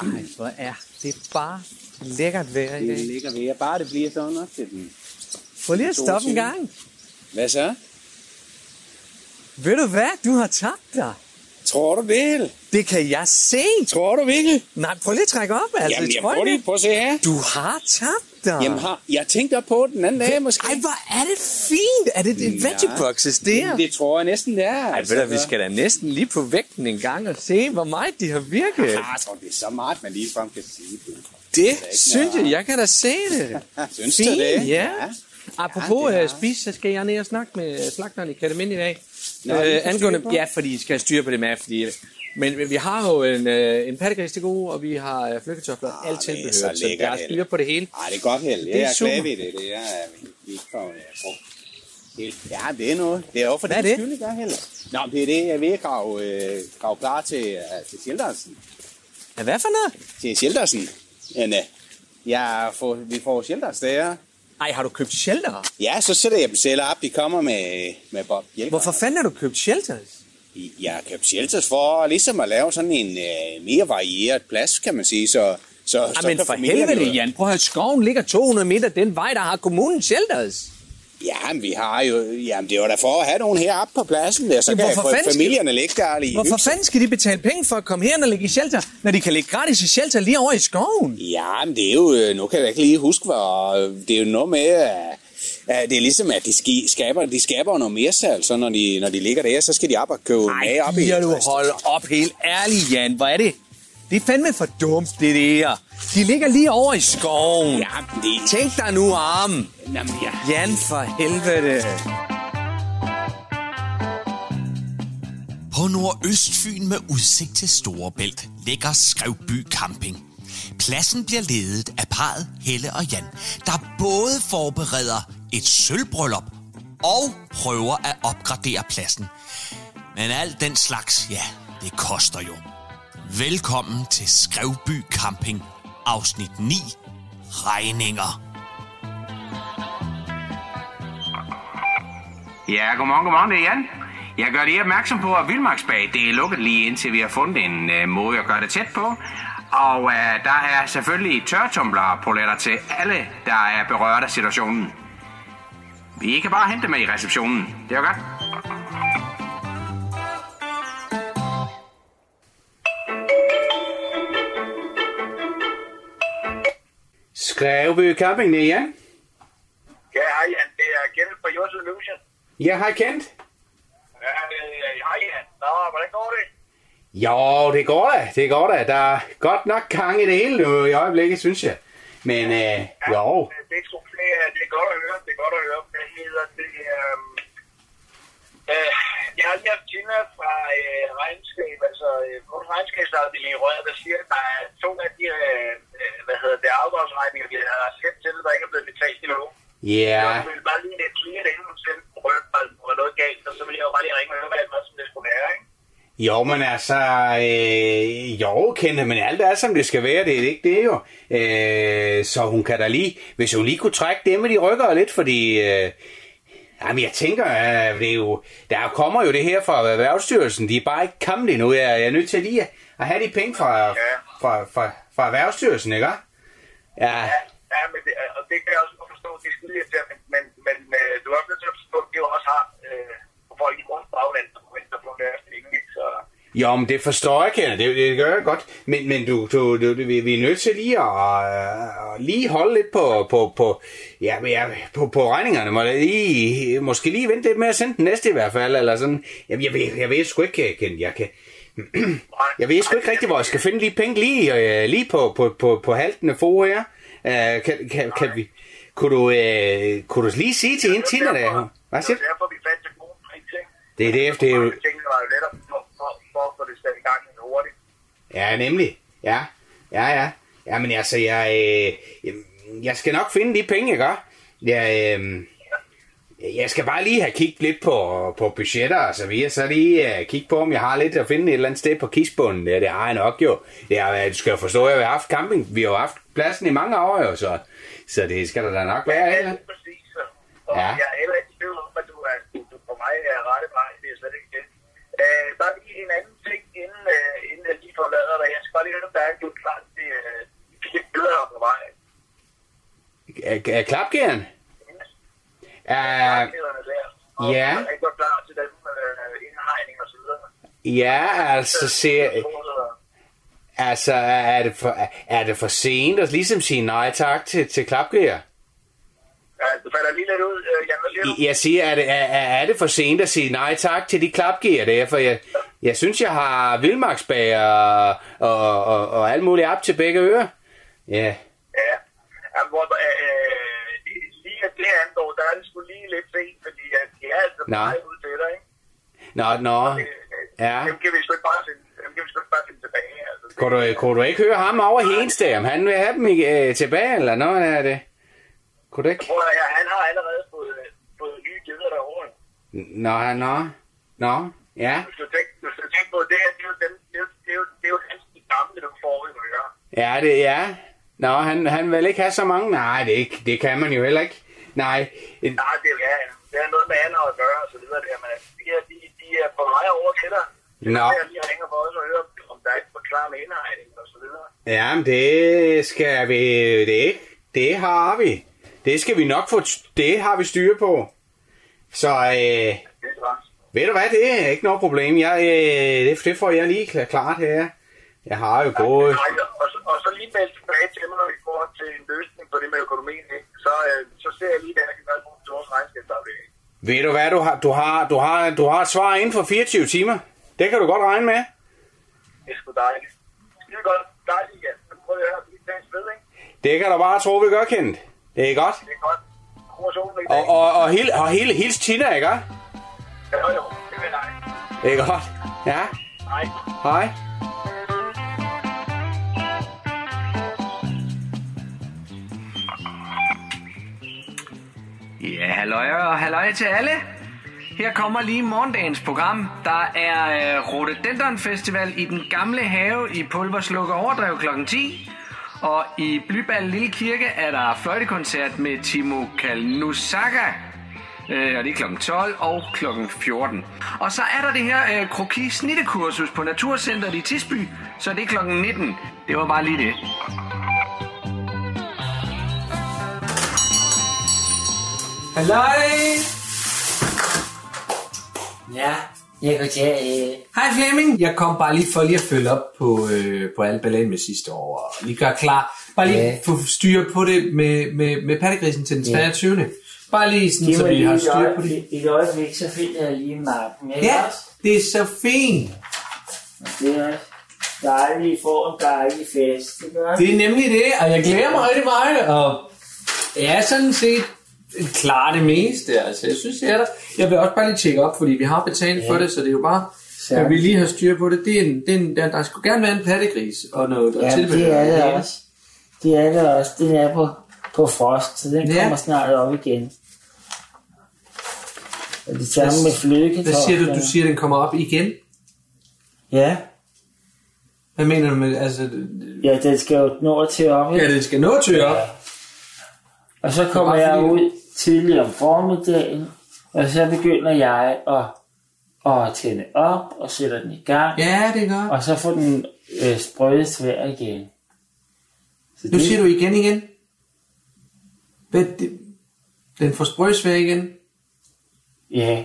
Ej, hvor er det bare lækkert vejr i Det dag. ligger ved, bare det bliver sådan også til den. Prøv lige at stoppe en 22. gang. Hvad så? Ved du hvad? Du har tabt dig. Tror du det? Det kan jeg se. Tror du virkelig? Nej, prøv lige at trække op. Altså, Jamen, jeg prøv lige, prøv at se her. Du har tabt dig. Jamen, har, jeg tænkte op på den anden dag, måske. Ej, hvor er det fint. Er det det Ja. veggie boxes der? Det tror jeg næsten, det er. Ej, ved du, vi skal da næsten lige på vægten en gang og se, hvor meget de har virket. Ah, Jeg tror, det er så meget, man lige frem kan sige det. Det synes jeg, jeg kan da se det. Synes du Fint, det? ja. Apropos det ja, uh, spise, så skal jeg ned og snakke med slagteren i Katamind i dag. Nå, øh, angående, ja, fordi I skal have styr på det med, fordi... Men vi har jo en, øh, en pattegris til gode, og vi har øh, flødekartofler, Ah, alt er tilbehør, så så, er styr Helle. på det hele. Ej, det er godt, er Jeg er super. glad ved det. Det er, vi ikke får, jeg. Helt- Ja, det er noget. Det er jo for Hvad er det? skyld, ikke Helle? Nå, det er det, jeg er at grave, øh, grave klar til, uh, til Sjeldersen. Ja, hvad for noget? Til Sjeldersen. Men, uh, jeg får, vi får Sjelders der. Ej, har du købt shelter? Ja, så sætter jeg dem selv op. De kommer med, med Bob Hjælper. Hvorfor fanden har du købt shelters? Jeg har købt shelters for ligesom at lave sådan en øh, mere varieret plads, kan man sige. Så, så, Ej, så men for helvede, jo- Jan. Prøv at høre, skoven ligger 200 meter den vej, der har kommunen shelters. Ja, men vi har jo... Jamen, det var da for at have nogen heroppe på pladsen der, så Ja, kan skal- familierne ligge der lige. Hvorfor fanden skal de betale penge for at komme her og ligge i shelter, når de kan ligge gratis i shelter lige over i skoven? Ja, men det er jo... øh, Nu kan jeg ikke lige huske, hvor... Det er jo noget med... at det er ligesom, at de, ski, skaber, de skaber noget mere salg, så når de, når de ligger der, så skal de op og købe med op Ej, i giver du holde op helt ærligt, Jan. Hvor er det? Det er fandme for dumt, det der. De ligger lige over i skoven. Ja, det... Tænk dig nu om. Jamen, ja. Jan, for helvede. På Nordøstfyn med udsigt til Storebælt ligger Skrevby Camping. Pladsen bliver ledet af parret Helle og Jan, der både forbereder et sølvbryllup og prøver at opgradere pladsen. Men alt den slags, ja, det koster jo. Velkommen til Skrevby Camping, afsnit 9. Regninger. Ja, godmorgen, godmorgen, det er Jan. Jeg gør lige opmærksom på, at Vildmarksbag det er lukket lige indtil vi har fundet en øh, måde at gøre det tæt på. Og øh, der er selvfølgelig tørretumbler på letter til alle, der er berørt af situationen. Vi kan bare hente med i receptionen. Det er jo godt. Skrevby Camping, det er Jan. Ja, hej Jan. Det er Kenneth fra Your Solution. Jeg har kendt. Ja, hej Jan. Nå, hvordan går det? Jo, det går da. Det går da. Der er godt nok gang i det hele nu i øjeblikket, synes jeg. Men øh, jo, Øh, Det er, sgu, det, er, det er godt at høre. Det er godt at høre. Hvad hedder det? Øh, øh, jeg har lige haft Tina fra øh, regnskab, altså øh, vores regnskabsafdeling i Røde, der siger, at der er to af de, øh, øh, hvad hedder det, afdragsregninger, vi har sendt til, der ikke er blevet betalt endnu. ja, Jeg vil bare lige lidt clear det, inden hun sendte og noget galt, og så vil jeg jo bare lige ringe og høre, hvad det var, som det skulle være, ikke? Jo, men altså, øh, jo, kendte, men alt er, som det skal være, det er ikke det jo. Øh, så hun kan da lige, hvis hun lige kunne trække det med de rykker lidt, fordi, øh, jamen jeg tænker, øh, det er jo, der kommer jo det her fra Erhvervsstyrelsen, de er bare ikke kommet endnu, jeg, jeg er nødt til lige at, at have de penge fra, fra, fra, fra Erhvervsstyrelsen, ikke? Ja, Ja, men det, og det kan jeg også forstå, det er skide til, men, men, men øh, du er også nødt til at forstå, at det jo også har øh, folk i vores bagland, der forventer på deres penge, ikke? Så Jo, men det forstår jeg, Kenneth. Det, det gør jeg godt. Men, men du, du, du, vi, vi er nødt til lige at, at lige holde lidt på, på, på, ja, ja, på, på regningerne. Må lige, måske lige vente lidt med at sende den næste i hvert fald. Eller sådan. Jeg, jeg, ved, jeg ved sgu ikke, Kenneth. Jeg kan, jeg ved sgu ikke rigtigt, hvor jeg skal finde de penge lige, øh, lige på, på, på, på haltende for her. Uh, kan, kan, kan vi, kunne du, øh, kunne du lige sige til hende, Tina, der? Hvad siger det du? er derfor, vi fandt en god pris, ikke? Det er det, det er jo, Mange ting var jo netop for, for, for at få det sat i gang hurtigt. Ja, nemlig. Ja, ja, ja. Ja, men altså, jeg, øh, jamen, jeg skal nok finde de penge, jeg gør. Jeg, øh, jeg skal bare lige have kigget lidt på, på budgetter og så videre, så lige uh, kigge på, om jeg har lidt at finde et eller andet sted på kisbunden. Ja, det har jeg nok jo. Det har, du skal jo forstå, at jeg har haft camping. Vi har jo haft pladsen i mange år jo, så, så det skal der da nok være. Ja, Eller? præcis. Og, Ja. jeg er heller ikke i tvivl om, at du, er, du, på mig er rette vej. Det er slet ikke det. Øh, bare lige en anden ting, inden, øh, inden jeg lige forlader dig. Jeg skal bare lige høre, om der er en klart, det er fire billeder på vej. Er, er klapgæren? Er. Og Ja. er ikke klar til den øh, indhegning og så videre. ja, altså, ser, altså er, det for, er det for sent at ligesom sige nej tak til, til klapgær? Ja, du falder lige lidt ud, øh, Jan, hvad siger du? Jeg siger, er det, er, er det for sent at sige nej tak til de klapgear der? For jeg, jeg synes, jeg har vildmarksbager og, og, og, og alt muligt op til begge ører. Ja, Ja. ja hvor, øh, lige at det angår, der er det sgu lige lidt sent, fordi at de er altså Nå. meget ud til dig, ikke? nå, nå. Øh, Ja. Dem kan vi sgu ikke bare finde, dem kan vi sgu ikke bare finde tilbage. Altså, det, Kunne du, kunne du ikke høre ham over Hensdag, om han vil have dem øh, tilbage, eller noget er det? Kunne du ikke? Prøv at, ja, han har allerede fået, fået nye geder derovre. Nå, nå, nå, ja. Du skal tænke, du skal tænke Ja, det ja. Nå, han, han vil ikke have så mange. Nej, det, er ikke, det kan man jo heller ikke. Nej, Nej, det, er, ja, det er noget med andet at gøre, og så videre der, men de, her, de, de er på vej over til dig. Nå. Jeg lige ringer for os og høre, om der er ikke forklaret med indhegning og så videre. Jamen, det skal vi... Det, det har vi. Det skal vi nok få... Det har vi styr på. Så øh, er ved du hvad, det er ikke noget problem. Jeg, øh, det, det får jeg lige klar- klart her. Jeg har jo gået... Og, så, og så lige melde tilbage til mig i forhold til en løsning på det med økonomien. Ikke? Så, øh, så ser jeg lige, hvad jeg kan gøre til vores regnskabsafdeling. Ved du hvad, du har, du har, du har, du har et svar inden for 24 timer. Det kan du godt regne med. Det er sgu dejligt. Skide godt. Dejligt, ja. Så prøver jeg at blive dagens ved, ikke? Det kan du bare tro, vi gør, Kent. Det er godt. Det er godt. Og, og, og, hele, og hele, hils Tina, ikke? Jo, jo. Det vil jeg. Det er godt. Ja, Hej. hej. Øh, halløj og halløj til alle. Her kommer lige morgendagens program. Der er øh, Rhododendron Festival i den gamle have i Pulverslukker Overdrev kl. 10. Og i Blybal Lille Kirke er der fløjtekoncert med Timo Kalnusaka. Øh, og det er kl. 12 og kl. 14. Og så er der det her øh, kroki snittekursus på Naturcenteret i Tisby. Så det er kl. 19. Det var bare lige det. Halløj! Ja, jeg tage... Øh, Hej Flemming. Jeg kom bare lige for lige at følge op på, øh, på alle balladen med sidste år, og lige gøre klar. Bare lige Ja. få styr på det med, med, med pattegrisen til den Ja. 23. Bare lige sådan, så vi lige har styr på det. øjeblik, et øjeblik, så finder jeg lige. Ikke Ja, også? det er så fint. Det er dejligt, I får en dejlig fest. Det Det er nemlig det, og jeg glæder mig rigtig meget, og jeg er sådan set klar det meste. Altså, jeg synes, det er der. Jeg vil også bare lige tjekke op, fordi vi har betalt for det, så det er jo bare, Så. at vi lige har styr på det. det, er en, det er en, der, der skulle gerne være en pattegris og noget Ja, det er det også. Det er det også. Den er på, på frost, så den Ja. kommer snart op igen. Og det samme med flødekartofler. Hvad siger du? Du siger, at den kommer op igen? Ja, Hvad mener du med, altså... ja, den skal jo nå til op. ikke? Ja, den skal nå til op. Og så kommer er jeg ud tidligere om formiddagen, og så begynder jeg at, at tænde op og sætter den i gang, Ja, det gør. og så får den øh, sprøget svær igen. Så Nu siger du igen igen. Hvad, det, den får sprøjsvær igen. Ja,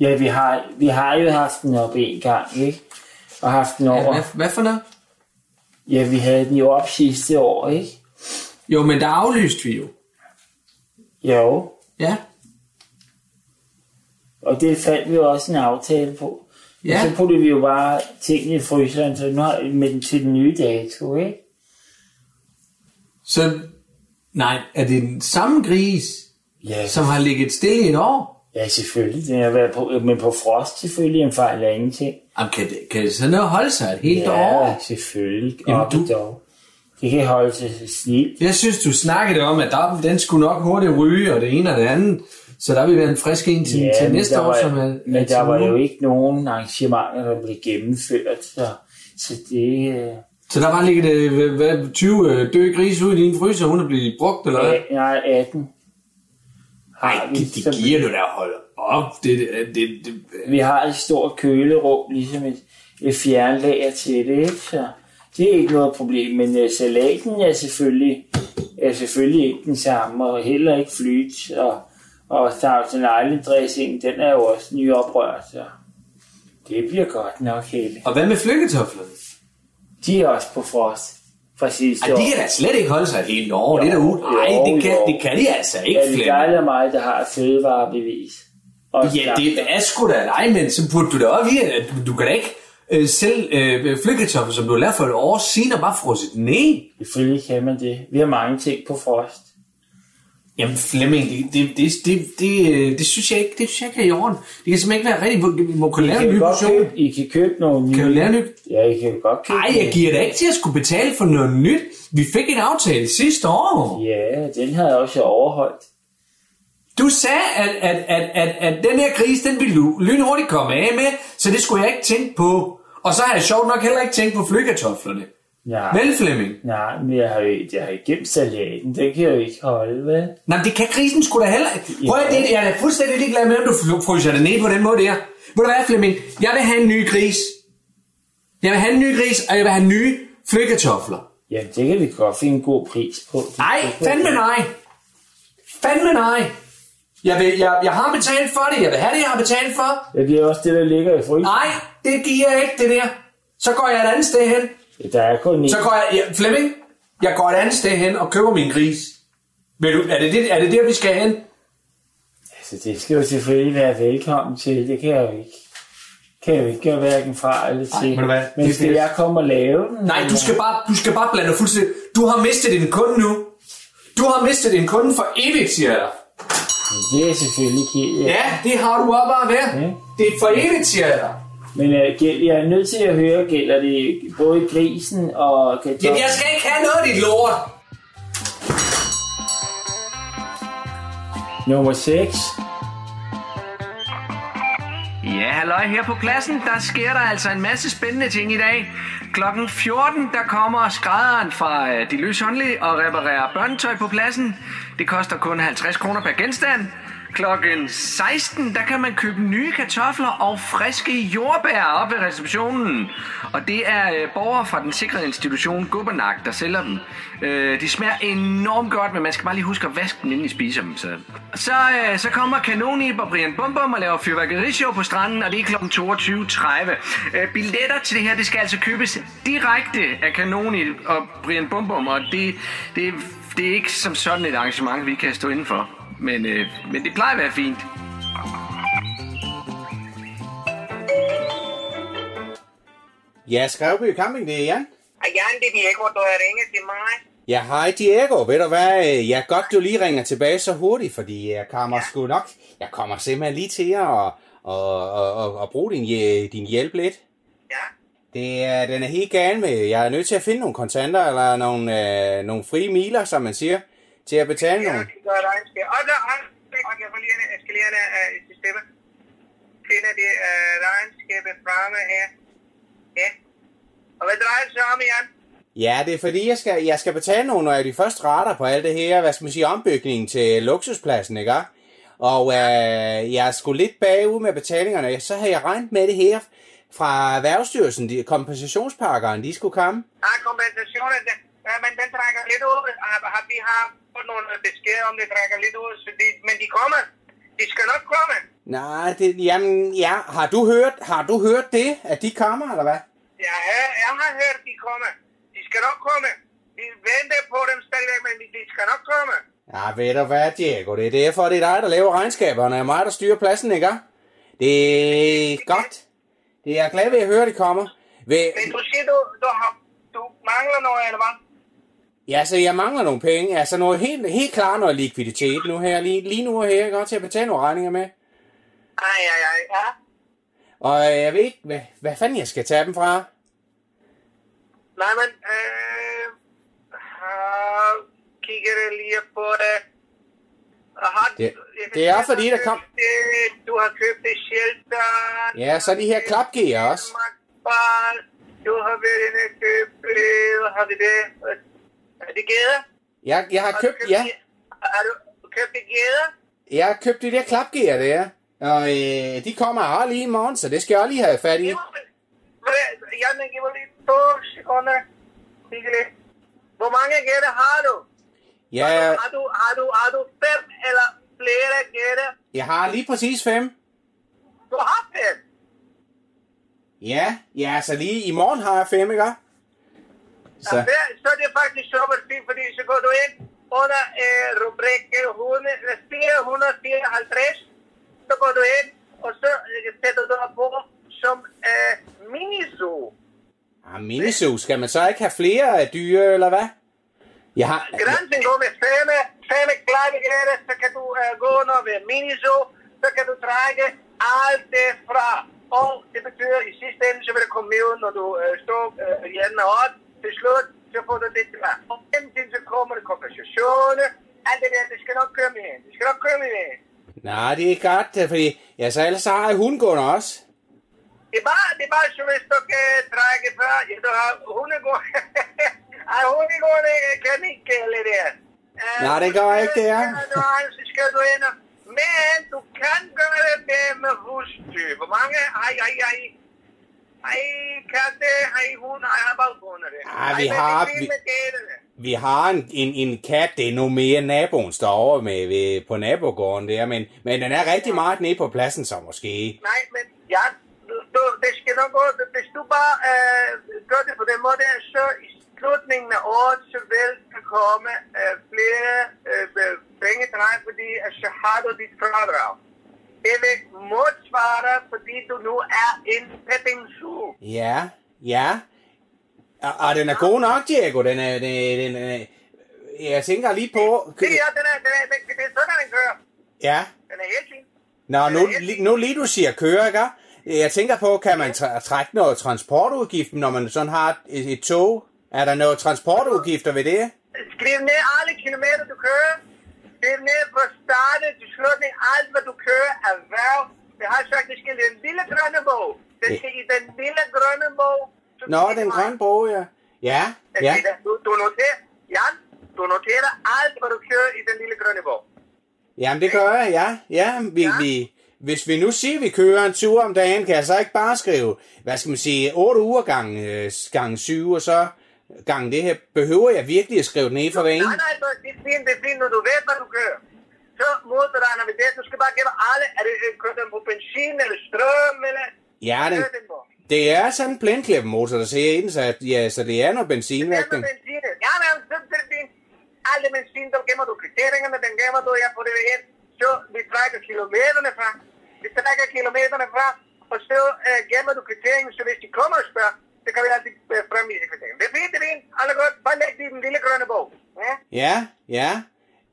ja vi, har, vi har jo haft den op en gang, ikke? Og haft den Ja, over. hvad, hvad for noget? Ja, vi havde den jo op sidste år, ikke? Jo, men der aflyste vi jo. Jo, Ja. og det fandt vi jo også en aftale på. Ja. Ja. Så puttede vi jo bare tingene i fryseren, så nu har med den til den nye dato, ikke? Så, nej, er det den samme gris, Ja, som har ligget stille i et år? ja selvfølgelig. Den har været på, men på frost selvfølgelig en fejl af ingenting. Jamen, kan det, kan det sådan noget holde sig et helt år? Ja, selvfølgelig. Jamen, du... dog. Det kan holde sig snilt. Jeg synes, du snakkede om, at der, den skulle nok hurtigt ryge, og det ene og det andet. Så der vil være en frisk en til, til men næste der år, var, som er... Men til der var jo ikke nogen arrangementer, der blev gennemført, så, så det... Øh, Så der var ligget øh, hvad- hvad, 20 øh, døde grise ud i din fryser, hun er blevet brugt, eller hvad? Ja, nej, 18. Nej, det, det giver du da holde op. Det, det, det, det, Vi har et stort kølerum, ligesom et, et fjernlager til det, ikke? Så, Det er ikke noget problem, men uh, salaten er selvfølgelig, er selvfølgelig ikke den samme, og heller ikke flyt, og, og Thousand Island dressing, den er jo også nyoprørt, så det bliver godt nok helt. Og hvad med flyketoflerne? De er også på frost fra sidste Ej, de kan da slet ikke holde sig et helt år. Jo, det er da ud. Nej, det kan, jo. det kan de altså ikke, Ja, det er af mig, der har et fødevarebevis. Og Ja, det er sgu da dig, men så burde du da også vide, at du kan da ikke øh, sælge øh, flyketofler, som du lavet for et år siden, og bare frosset ned. Selvfølgelig kan man det. Vi har mange ting på frost. Jamen Flemming, det, det, det, det, det, øh, det, synes jeg ikke, det synes jeg ikke er i orden. Det kan simpelthen ikke være rigtigt. Vi må kunne lave en I ny portion. købe, I kan købe nogle nye. Kan du lave en ny? Ja, I kan godt købe Nej, jeg giver dig ikke til at skulle betale for noget nyt. Vi fik en aftale sidste år. Ja, den har jeg også overholdt. Du sagde, at, at, at, at, at den her gris, den ville du lynhurtigt komme af med, så det skulle jeg ikke tænke på. Og så har jeg sjovt nok heller ikke tænkt på flykartoflerne. Nej, Vel, Flemming? nej men jeg har jo jeg har gemt salaten. Den kan jeg jo ikke holde, vel? Nej, men det kan grisen sgu da heller Prøv at det, jeg er fuldstændig ligeglad med, om du fryser det ned på den måde der. Ved du hvad, Flemming? Jeg vil have en ny gris. Jeg vil have en ny gris, og jeg vil have nye flykartofler. Jamen, det kan vi godt finde en god pris på. Nej, fandme nej. Fandme nej. Jeg, vil, jeg, jeg har betalt for det. Jeg vil have det, jeg har betalt for. Ja, det er også det, der ligger i frysen. Nej, det giver jeg ikke, det der. Så går jeg et andet sted hen. Der er kun en. Så går jeg... Ja, Flemming, jeg går et andet sted hen og køber min gris. Vil du, er, det det, er det der, vi skal hen? Altså, det skal jo selvfølgelig være velkommen til. Det kan jeg jo ikke. Kan jeg jo ikke gøre hverken fra eller til. hvad? Men Det skal jeg komme og lave den? Nej, du skal bare, du skal bare blande dig fuldstændig. Du har mistet din kunde nu. Du har mistet din kunde for evigt, siger jeg. Det er selvfølgelig ked af. Ja, det har du også bare været. Ja. Det er for evigt, siger jeg dig. Men uh, gæld, jeg er nødt til at høre, gælder det både grisen og kartoflen? Jamen, jeg skal ikke have noget af dit lort. Nummer 6. Ja, halløj her på pladsen. Der sker der altså en masse spændende ting i dag. Klokken 14, der kommer skrædderen fra øh, De Løs Håndlige og reparerer børnetøj på pladsen. Det koster kun 50 kroner per genstand. Klokken 16, der kan man købe nye kartofler og friske jordbær op ved receptionen. Og det er øh, borgere fra den sikrede institution Gubbernak, der sælger dem. Øh, de smager enormt godt, men man skal bare lige huske at vaske dem, inden I spiser dem. Så, så, øh, så kommer Kanonib og Brian Bum Bum og laver fyrværkerishow på stranden, og det er kl. 22.30. Øh, billetter til det her, det skal altså købes direkte af Kanonib og Brian Bum Bum, og det, det, det er ikke som sådan et arrangement, vi kan stå indenfor. Men, øh, men det plejer at være fint. Ja, Skrevby Camping, det er Jan. Og Jan, det er Diego, du har ringet til mig. Ja, hej Diego. Ved du hvad? Jeg godt, du lige ringer tilbage så hurtigt, fordi jeg kommer ja. sgu nok... Jeg kommer simpelthen lige til at og, og, og, og bruge din, din hjælp lidt. Ja. Det er, den er helt gal med. Jeg er nødt til at finde nogle kontanter, eller nogle, øh, nogle frie miler, som man siger, til at betale Jeg nogle. kigger et regnskab. Og der og jeg får lige en, jeg skal lige have et system. Finder det uh, regnskabet fremme her. Ja. Og hvad drejer det sig om, Jan? Ja, det er fordi, jeg skal, jeg skal betale nogle af de første rater på alt det her, hvad skal man sige, ombygning til luksuspladsen, ikke? Og øh, jeg sgu lidt bagud med betalingerne. Så har jeg regnet med det her fra Erhvervsstyrelsen, de kompensationspakkerne, de skulle komme. Ah, kompensationen, ja, men den trækker lidt ud. Vi har fået nogle beskeder om, det trækker lidt ud, så de, men de kommer. De skal nok komme. Nej, det, jamen, ja, har du hørt, har du hørt det, at de kommer, eller hvad? Ja, jeg, jeg har hørt, de kommer. De skal nok komme. Vi venter på dem stadigvæk, men de skal nok komme. Ja, ved du hvad, Diego, det er derfor, det er dig, der laver regnskaberne, og mig, der styrer pladsen, ikke? Det er godt. Det er jeg glad ved at høre, det kommer. Ved, Men du siger, du, du, har, du mangler noget, eller hvad? Ja, så jeg mangler nogle penge. Altså noget helt, helt klart noget likviditet nu her, lige, lige nu her? Også til at betale nogle regninger med. Ej, ej, aj, ja. Og jeg ved ikke, hvad, hvad fanden jeg skal tage dem fra. Nej, men, øh, øh, kigger jeg lige på det. Har, Det- jeg det er fordi, der kom- det- Du har købt det shelter. Ja, så de her klapgear også. Du har været inde og købt, hvad har vi det? Er det gæder? Jeg, jeg har købt, ja, Har du købt det gæder? jeg har købt de der klapgear der. Og øh, de kommer her lige i morgen, så det skal jeg lige have fat i. Jamen, giv mig lige to sekunder. Hvor mange gætter har du? Ja, Har du, har du, har du fem eller flere gætter? jeg har lige præcis fem. Du har fem. Ja, ja, så lige i morgen har jeg fem, ikke? Så. Så, så er det faktisk fint, fordi så går du ind under øh, rubrikken 100 454, så går du ind, og så øh, sætter du dig på som øh, miniso. ah, miniso, skal man så ikke have flere af dyre, eller hvad? Jeg har... Grænsen går med fem, fem klavigerer, så kan du øh, gå under ved miniso, så kan du trække alt det fra. Og det betyder i sidste ende, så vil det komme ud, når du øh, står øh, i anden. Til slut, så får du det tilbage. Og indtil så kommer der kompensationer. Alt det der, det skal nok køre med ind. Det skal nok køre med ind. Nej, det er godt, øh, fordi... Ja, så ellers har jeg hundgående også. Det er bare, det er bare så, hvis du kan trække før. Ja, du har hundegård. Ej, hundegården kan ikke gælde der. Øh, Nej, det gør ikke, det er. Så skal du ind. Men du kan gøre det med husdyr. Hvor mange? Ej, ej, ej. Ej, katte, ej, hund, ej, jeg har bare fundet det. Ej, vi har- vi-. Vi har en, en, en kat, det er nu mere naboen står over med ved, på nabogården der, men, men den er rigtig meget nede på pladsen så måske. Nej, men ja, du, du, det skal nok gå. Hvis du bare øh, gør det på den måde, så i slutningen af året, så vil der komme øh, flere øh, penge til dig, fordi at så har du dit fradrag. Det vil modsvare dig, fordi du nu er en petting zoo. Ja, ja. Og, og den er god nok, Diego. Den er, den, den, den, jeg tænker lige på... Det er, den er, den er, den, det er sådan, den kører. Ja. Den er helt fin. Nå, nu, li- nu lige du siger køre, ikke? Jeg tænker på, kan man træ- trække noget transportudgift, når man sådan har et, et tog? Er der noget transportudgifter ved det? Skriv ned alle kilometer, du kører. Skriv ned fra start til slutning, alt hvad du kører er værv. Det har det skal i den lille grønne bog. Det skal i den lille grønne bog. Nå, den grønne bog, ja. Ja, ja. Du, du noterer, Jan, du noterer alt, hvad du kører i den lille grønne bog. Jamen, det gør jeg, ja. Ja, vi, Ja. vi, hvis vi nu siger, at vi kører en tur om dagen, kan jeg så ikke bare skrive, hvad skal man sige, 8 uger gang, øh, gang 7, og så gang det her. Behøver jeg virkelig at skrive den ned for hver en? Nej, nej, det er fint, det er fint, når du ved, hvad du kører. Så modberegner vi det. Du skal bare give alle, er det øh, den på benzin eller strøm, eller... Ja, på? det er sådan en blindklippemotor, der ser i den, så, ja, så det er noget Det er med benzin. Ja, men så er det fint. Alle benzin, der gemmer du kriterierne, den gemmer du, jeg får det ind. Så vi trækker kilometerne fra. Vi trækker kilometerne fra, og så øh, gemmer du kriterierne, så hvis de kommer og spørger, kan vi altid øh, fremvise kriterierne. Det er fint, det er fint. Alle godt. Bare læg det i den lille grønne bog. Ja? Ja, ja.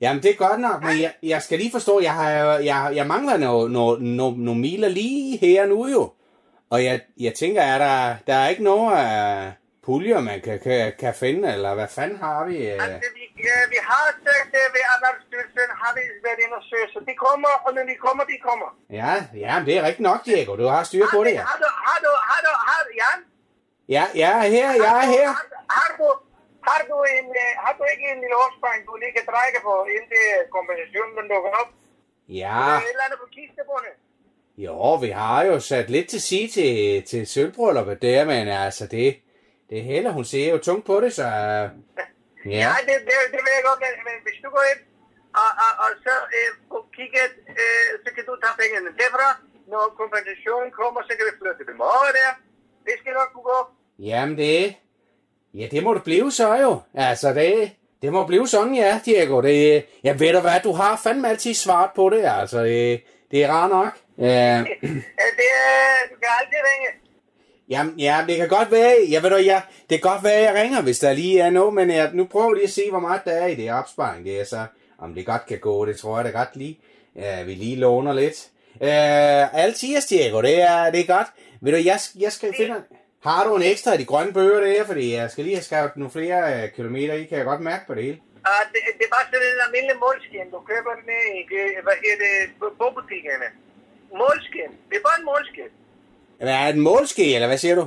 Jamen, det er godt nok, men jeg, jeg skal lige forstå, jeg, har, jeg, jeg mangler nogle no, no, no miler lige her nu jo. Og jeg, jeg tænker, er der, der er ikke nogen uh, puljer, man kan, kan, kan finde, eller hvad fanden har vi? Uh? Altså, vi, øh, vi har sagt det ved Erhvervsstyrelsen, har vi været inde og søge, så de kommer, og når de kommer, de kommer. Ja, ja, men det er rigtigt nok, Diego. Du har styr på det, ja. Har du, har du, har du, har du, Jan? Ja, jeg er her, jeg er her. Har, har du, har du, en, øh, har du ikke en lille årsbank, du lige kan trække på, indtil kompensationen dukker op? Ja, Der er et eller andet på kistebundet. jo, vi har jo sat lidt til sige til, til sølvbrylluppet der, men altså, det, det heller, hun ser jo tungt på det, så... øh, Ja, Ja, det, det, det vil jeg godt, men, men hvis du går ind og, og, og så øh, får kigget, øh, så kan du tage pengene derfra. Når kompensationen kommer, så kan vi flytte dem over der. Det skal nok kunne gå. Jamen det... Ja, det må det blive så jo. Altså, det, det må blive sådan, ja, Diego. Det, jeg ved du hvad, du har fandme altid svaret på det, altså. Det, det er rart nok. Øh, Øh, det, er- du kan altid ringe. jamen, ja, det kan godt være, jeg ved du, ja, det kan godt være, jeg ringer, hvis der lige er noget, men jeg, nu prøver lige at se, hvor meget der er i det opsparing. Det er så, om det godt kan gå, det tror jeg da godt lige. Ja, vi lige låner lidt. Øh, altid, Diego, det er, det er godt. Ved du, jeg, jeg skal finde... Har du en ekstra af de grønne bøger der? Fordi jeg skal lige have skrevet nogle flere øh, kilometer i, kan jeg godt mærke på det hele. Og det, det er bare sådan en almindelig målskin. Du køber den i, hvad hedder det, bogbutikkerne. Målskin. Det er bare en målskin. Hvad er det en målske, eller hvad siger du?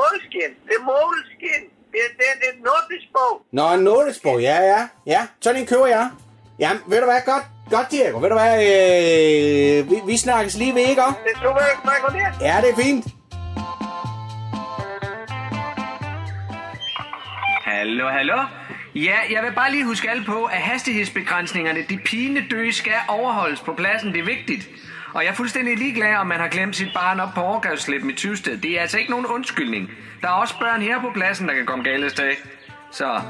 Målskin. Det er målskin. Det er, det er, det en nordisk bog. Nå, en notesbog, ja, ja. Ja, sådan en køber jeg. Jamen, ved du hvad, godt, godt Diego. Ved du hvad, øh, vi, vi snakkes lige ved, ikke? Det er super, det. Ja, det er fint. Hallo, hallo. Ja, jeg vil bare lige huske alle på, at hastighedsbegrænsningerne, de pine dø, skal overholdes på pladsen. Det er vigtigt. Og jeg er fuldstændig ligeglad, om man har glemt sit barn op på overgavsslippen i Tyvsted. Det er altså ikke nogen undskyldning. Der er også børn her på pladsen, der kan komme galt af sted. Så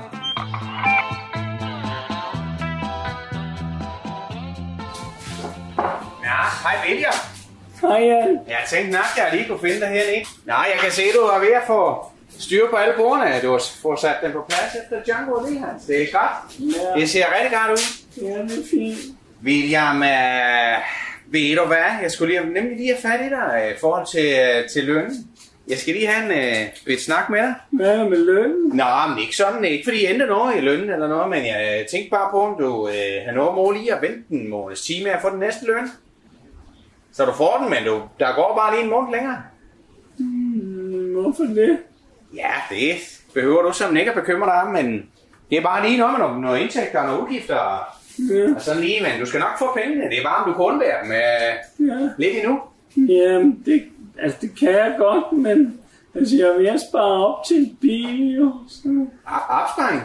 hej William. Hej, Jan. Jeg tænkte nok, jeg lige kunne finde dig hernede. Nej, jeg kan se, du er ved at få styr på alle bordene. Du har fået sat dem på plads efter Django lige Hans. Det er godt. Ja, Det ser rigtig godt ud. ja det er fint. William, øh, ved du hvad? Jeg skulle lige, nemlig lige have fat i dig øh, i forhold til, øh, til lønnen. Jeg skal lige have en øh, et snak med dig. Hvad med lønnen? Nå, men ikke sådan. Ikke fordi jeg ændrer noget i lønnen eller noget, men jeg øh, tænkte bare på, om du øh, har noget mål i at vente en måneds time med at få den næste løn. Så du får den, men du, der går bare lige en måned længere. Hmm, Hvorfor det? Ja, det behøver du som ikke at bekymre dig om, men det er bare lige noget med nogle, nogle indtægter og nogle udgifter. Og, Ja, og sådan lige, men du skal nok få pengene. Det er bare, om du kan undvære dem øh, ja. lidt endnu. Jamen, det, altså, det kan jeg godt, men altså, jeg vil spare op til en bil, jo. Så, Opsparing?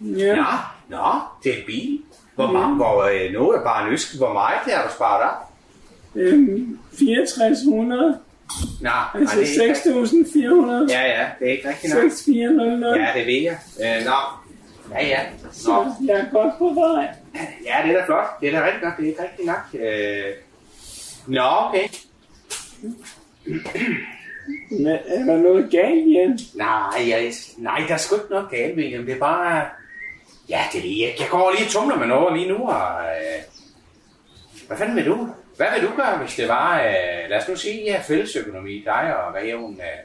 ja. Nå, nå, til en bil. Hvor, meget, hvor øh, nu er bare nysgerrig. Hvor meget har du sparet op? Øhm, 6400, Nå, altså nej, det er ikke, 6400, Ja, ja, det er ikke rigtigt nok. 6400. Ja, det ved jeg. Øh, nå, ja, ja. Nå. Så jeg er godt på vej. Ja, det er da flot. Det er da rigtig godt. Det er ikke rigtigt nok. Øh... Nå, okay. Men er der noget galt, Jan? Nej, jeg, nej, der er sgu ikke noget galt, William. Det er bare... Ja, det er. Jeg, jeg går lige og tumler med noget lige nu, og... Øh... Hvad fanden vil du? Hvad vil du gøre, hvis det var... Øh... Lad os nu sige, at fællesøkonomi, dig og hvad her hun... Øh...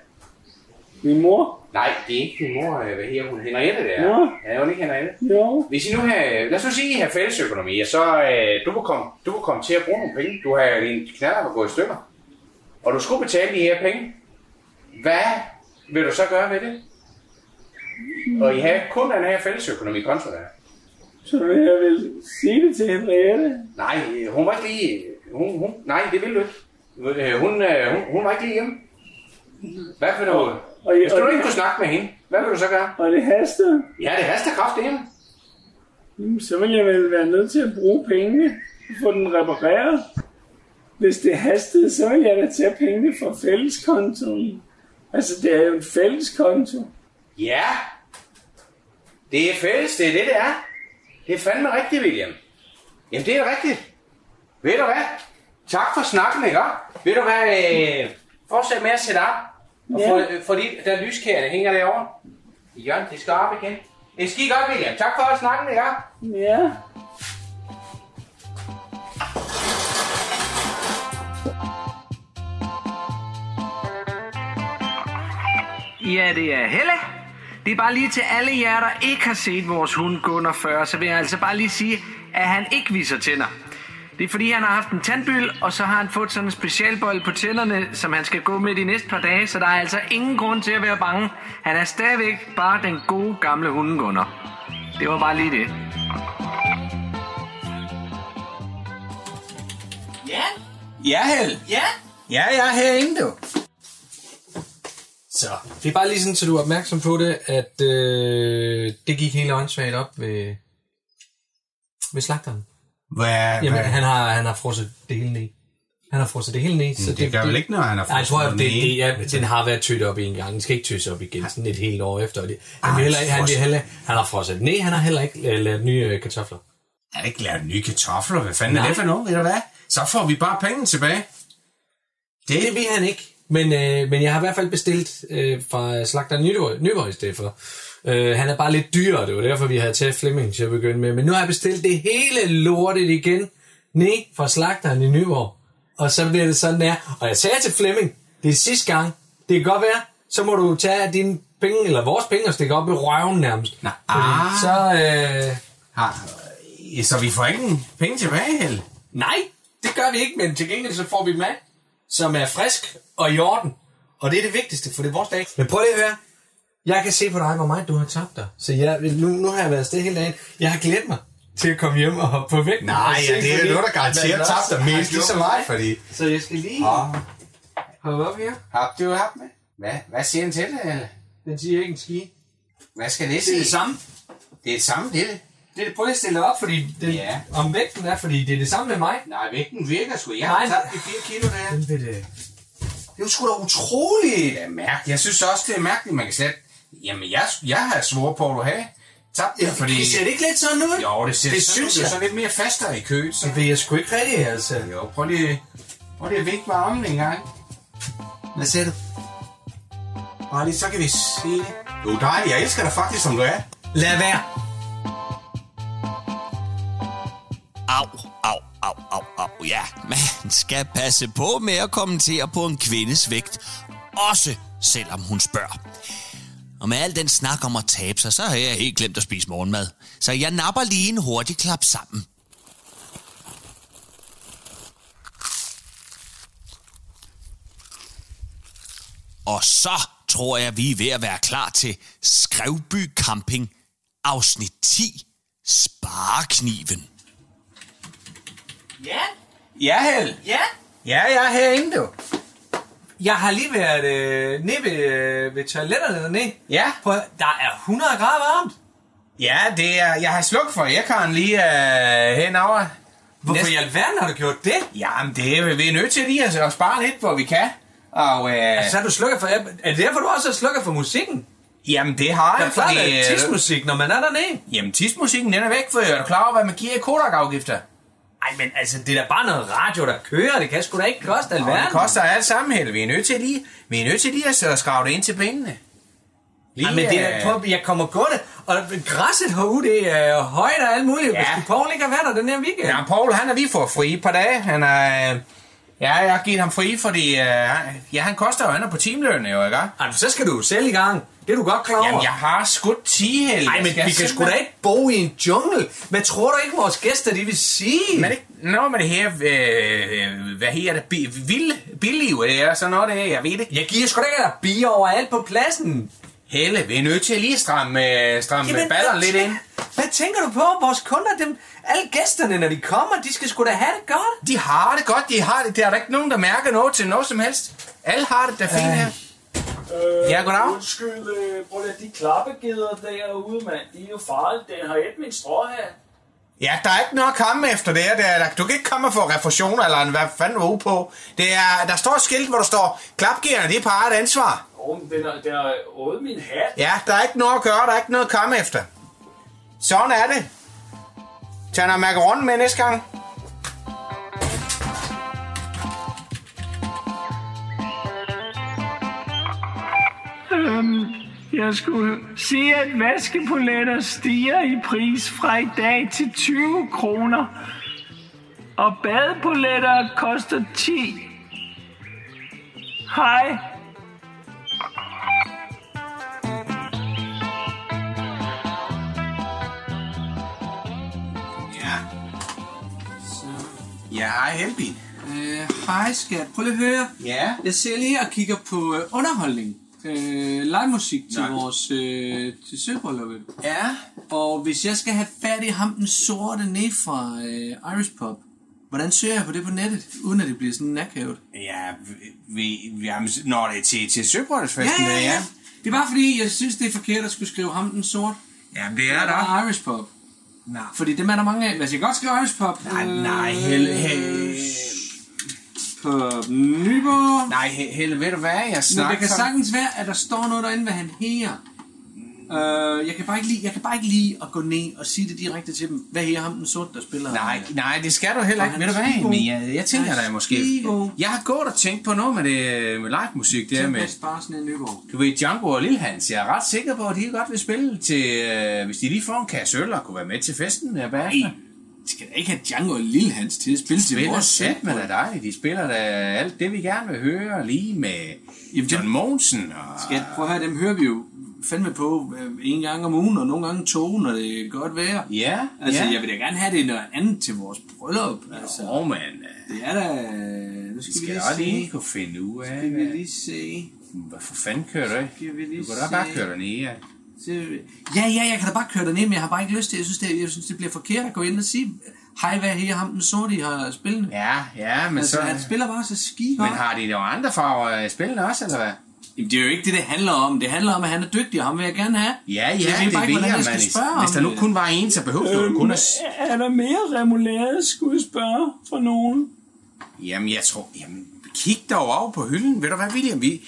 Min mor? Nej, det er ikke din mor. Øh... Hvad her hun? Henriette, det er. Nå. Ja, hun ikke Henriette. Jo. Hvis I nu har, lad os nu sige, at I har fællesøkonomi, og så øh, du, vil komme, du vil komme til at bruge nogle penge. Du har din knaller, der går i stykker. Og du skulle betale de her penge. Hvad vil du så gøre ved det? Og I har kun den her fællesøkonomi-konto der. Så vil jeg vil sige det til Henriette. Nej, hun var ikke lige... Hun, hun, nej, det vil du ikke. Øh, Hun, øh, hun, hun var ikke lige hjemme. Hvad vil du... Og, Hvis du og, ikke kunne snakke med hende, hvad vil du så gøre? og det haster. Ja, det haster kraft hjemme. Jamen, så vil jeg vel være nødt til at bruge pengene og få den repareret. Hvis det hastede, så vil jeg da tage pengene fra fælleskontoen. Altså, det er jo en fælleskonto. Ja. Det er fælles, det er det, det er. Det er fandme rigtigt, William. Jamen, det er rigtigt. Ved du hvad? Tak for snakken, ikke? Ved du hvad? Øh, fortsæt med at sætte op. Og Ja. få, øh, få de, der lyskærne hænger derovre. I hjørnet, det skal op igen. Det skal godt, William. Tak for snakken, ikke? Ja. Ja, det er Helle. Det er bare lige til alle jer, der ikke har set vores hund Gunnar før, så vil jeg altså bare lige sige, at han ikke viser tænder. Det er fordi, han har haft en tandbyld, og så har han fået sådan en specialbold på tænderne, som han skal gå med de næste par dage, så der er altså ingen grund til at være bange. Han er stadigvæk bare den gode gamle hunde Gunnar. Det var bare lige det. Ja, Ja, Hel. ja. Ja, jeg er herinde, du. Så, det er bare lige sådan, så du er opmærksom på det, at øh, det gik helt åndssvagt op ved, ved slagteren. Hvad, Jamen, hvad? han har, han har frosset det hele ned. Han har frosset det hele ned. Så det, det gør vel ikke, når han har Nej, jeg tror, at det, det, ja, den har været tødt op en gang. Den skal ikke tøse op igen, sådan et helt år efter. Det. Han, vil heller, ikke- han, vil frosset. heller, han har frosset det ned, han har heller ikke øh, lavet nye øh, kartofler. Han har ikke lavet nye kartofler. Hvad fanden Nej. er det for noget, ved du hvad? Så får vi bare pengene tilbage. Det, Det vil han ikke. Men, øh, men jeg har i hvert fald bestilt øh, fra slagter Nyborg, Nyborg i stedet for. Øh, han er bare lidt dyrere, det var derfor, vi havde taget Flemming til at begynde med. Men nu har jeg bestilt det hele lortet igen ned fra slagteren i Nyborg. Og så bliver det sådan der. Og jeg sagde til Flemming, det er sidste gang. Det kan godt være, så må du tage dine penge, eller vores penge, og stikke op i røven nærmest. Fordi ah. Så, øh, har, så vi får ikke penge tilbage, Helle? Nej, det gør vi ikke, men til gengæld så får vi mad, som er frisk og i orden. Og det er det vigtigste, for det er vores dag. Men prøv lige at høre. Jeg kan se på dig, hvor meget du har tabt dig. Så jeg, nu, nu har jeg været afsted hele dagen. Jeg har glædet mig til at komme hjem og hoppe på vægten. Nej, ja, det er noget, der også tabt dig mest lige så meget, mig. fordi... Så jeg skal lige Åh, hoppe op her. har du haft med? Hvad, hvad siger han til det? Den siger ikke en ski. Hvad skal det Det er det samme. Det er det samme, det er det. Det er, prøv lige at stille op, fordi det, Ja. om vægten er, fordi det er det samme med mig. Nej, vægten virker sgu. Jeg har tabt de 4 kilo der. Den ved det. Det er jo sgu da utroligt. Det er mærkeligt. Jeg synes også, det er mærkeligt, man kan slet... Jamen, jeg, jeg har svore på, at du har tabt det, fordi... Ser det ikke lidt sådan ud? Jo, det ser Det sådan synes ud. Det er jeg. sådan lidt mere fastere i kødet. Så. Det ved jeg sgu ikke rigtigt, altså. Jo, prøv lige, prøv lige at vinke med armen en gang. Hvad siger du? Bare lige, så kan vi se det. Du er dejlig. Jeg elsker dig faktisk, som du er. Lad være. Au, au, au, au, au. Ja, man skal passe på med at kommentere på en kvindes vægt. Også selvom hun spørger. Og med al den snak om at tabe sig, så har jeg helt glemt at spise morgenmad. Så jeg napper lige en hurtig klap sammen. Og så tror jeg, vi er ved at være klar til Skrevby Camping, afsnit 10, Sparekniven. Ja, Ja, Hel. ja. Ja, jeg er herinde, du. Jeg har lige været øh, nede ved, øh, ved toiletterne dernede. Ja. At- der er 100 grader varmt. Ja, det er... Jeg har slukket for aircon lige uh, henover. Hvorfor Næste- i alverden har du gjort det? Jamen, det er, vi er nødt til lige at, at spare lidt, hvor vi kan. Og uh, Så er du slukker for... Er det derfor, du også er slukker for musikken? jamen, det har Der jeg, er klart, fordi... at tidsmusik, når man er dernede. Jamen, tidsmusikken, den er væk, for er du klar over, hvad man giver i Kodak-afgifter? Ej, men altså, det er da bare noget radio, der kører. Det kan sgu da ikke koste Og alverden. det koster alt sammen, Helle. Vi er nødt til lige, vi er nødt til lige at skrave det ind til pengene. Lige, Ej, men det er, øh, prøv, jeg kommer gående, og græsset herude, det er højt og alt muligt. Ja. Hvis Paul ikke har været der den her weekend. Ja, Paul, han har lige fået fri et par dage. Han er... øh, Ja, jeg har givet ham fri, fordi... Uh, ja, han koster er på timeløn, jo, ikke? Ej, så skal du jo selv i gang. Det er du godt klar over. Jamen, jeg har skudt 10, Helle. Nej, men vi kan sgu da ikke bo i en jungle. Hvad tror du ikke, vores gæster de vil sige? Men det, nå, men det her, øh, hvad her det, vild, billiv, det er sådan noget, det er, jeg ved det. Jeg giver sgu da ikke, at der er bier overalt på pladsen. Helle, vi er nødt til lige at stramme, øh, stramme Jamen, balleren lidt ind. Hvad tænker du på? Vores kunder, dem, alle gæsterne, når de kommer, de skal sgu da have det godt. De har det godt, de har det. Der er der ikke nogen, der mærker noget til noget som helst. Alle har det da fint her. Øh, Ja, goddag. Undskyld, øh, prøv lige, de klappegeder derude, mand, de er jo farlige. Den har et min stråhat. Ja, der er ikke noget at komme efter det her. Det er, der, du kan ikke komme få refusion, eller en- hvad fanden du er på. Det er, der står et skilt, hvor der står, klapgerne, det er på eget ansvar. Åh, men den har, den har ådet min hat. Ja, der er ikke noget at gøre, der er ikke noget at komme efter. Sådan er det. Tag noget macaron med næste gang. Øhm, jeg skulle sige, at vaskepoletter stiger i pris fra i dag til 20 kroner. Og badepoletter koster 10. Hej. Ja, hej Helbi. Øh, hej skat, prøv lige at høre. Ja. Jeg ser lige her og kigger på øh, underholdning. Øh, live musik til Nej. vores øh, til sølvbrylluppet. Ja. Og hvis jeg skal have fat i ham den sorte ned fra øh, Irish Pop, hvordan søger jeg på det på nettet, uden at det bliver sådan akavet? Ja, vi, vi, jamen, når det er til, til Søbrødsfesten, Ja, ja, ja. Det er bare fordi, jeg synes, det er forkert at skulle skrive ham den sort. Jamen, det er Det der. er Irish Pop. Nej. Fordi dem er der mange af. Os jeg godt skrive Irish Pop. Nej, øh, nej, Helle, Helle, På Nyborg. nej, Helle, ved du hvad, jeg Men snakker... det kan sagtens være, at der står noget derinde, hvad han her. Uh, jeg, kan bare ikke lide, jeg kan bare ikke lide at gå ned og sige det direkte til dem. Hvad her ham den sort, der spiller? Nej, nej, det skal du heller ikke. Ved du er hvad, men jeg, jeg tænker er dig måske... Jeg har gået og tænkt på noget med det med live musik med... Barsen i Nyborg. Du ved, Django og Lille Hans, jeg er ret sikker på, at de godt vil spille til... Øh, hvis de lige får en kasse øl og kunne være med til festen der bagefter. De skal da ikke have Django og Lille Hans til at spille til spiller vores sæt med sølvbryllup. da dejligt. De spiller da alt det, vi gerne vil høre, lige med Jamen, John Mogensen og... Skat, prøv at høre, dem hører vi jo fandme på øh, en gang om ugen, og nogle gange to, når det er godt vejr. Ja, Altså, ja. jeg vil da gerne have det noget andet til vores bryllup. Altså, Åh, men... øh, det er da... Nu skal, Skal vi jeg lige lige kunne finde ud af, Skal vi lige se. Hvad for fanden kører du? Skal vi lige Du kan da bare se. køre derned, ja. Ja, ja, jeg kan da bare køre derned, men jeg har bare ikke lyst til, jeg synes, det, jeg synes, det bliver forkert at gå ind og sige, hej, hvad er her ham den sorte, I har spillende? Ja, ja, men altså, så... han spiller bare så skide Men har de nogle andre farver øh, spillende også, eller hvad? Jamen, det er jo ikke det, det handler om. Det handler om, at han er dygtig, og ham vil jeg gerne have. Ja, ja, Jeg ved det bare ikke, hvordan jeg, skal Hvis der nu kun var en, så behøvede du jo kun at... Er der mere remoulade, skulle jeg spørge for nogen? Jamen, jeg tror... Jamen, kig dog over på hylden. Ved du hvad, William? Vi...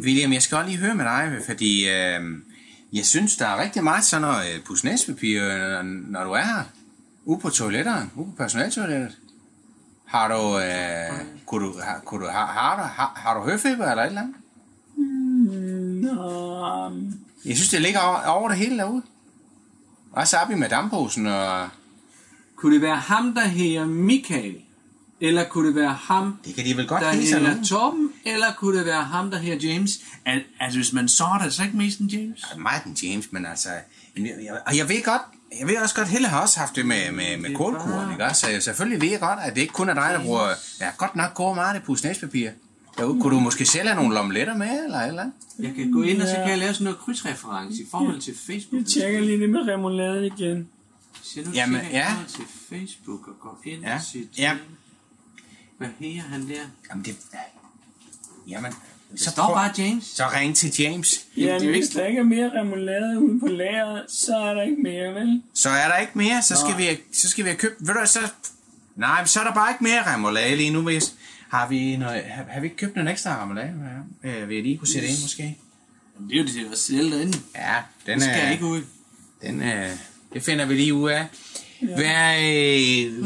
William, jeg skal godt lige høre med dig, fordi øh, jeg synes, der er rigtig meget sådan noget øh, pusnæspapir, når, når du er her. Ude på toiletterne, ude på personaltoilettet. Har du... Øh, kunne du, har, kunne du, har, har, du, har, har du høfeber eller et eller andet? Nå, Jeg synes, det ligger over, over det hele derude. Også oppe i madamposen og... Kunne det være ham, der hedder Michael? Eller kunne det være ham, Det kan de vel godt der hedder. Torben? Eller kunne det være ham, der hedder James? Al- altså, hvis man så det, så er ikke mest en James. Martin James, men altså... Jeg, jeg, og jeg ved godt, jeg ved også godt, Helle har også haft det med, med, med kålkuren, ikke også? Så jeg- selvfølgelig ved jeg godt, at det ikke kun er dig, der bruger... Ja, godt nok går meget det pusnæspapir. Derude. Kunne du måske sælge nogle lomletter med, eller eller andet? Jeg kan gå ind, og så kan jeg lave sådan noget krydsreference i forhold til Facebook. jeg tjekker lige det med remoulade igen. Så nu Jamen, Jamen, ja. jeg til Facebook og går ind Ja, og siger ja. til, hvad hedder han der? Jamen, det... Jamen, Så så, står prøv- bare James. så ring til James. Ja, det er jo hvis ikke- der ikke er mere remoulade ude på lageret, så er der ikke mere, vel? Så er der ikke mere, så skal, vi, så skal vi have købt... Ved du, så... Nej, så er der bare ikke mere remoulade lige nu, hvis... Har vi, noget, har, har vi ikke købt en ekstra remoulade? Ja, øh, vil jeg lige kunne sætte ind, måske? Jamen, det er jo det, der er selv derinde. Ja, den Det skal er... ikke ud. Den, øh, det finder vi lige ud af. Hvad, øh,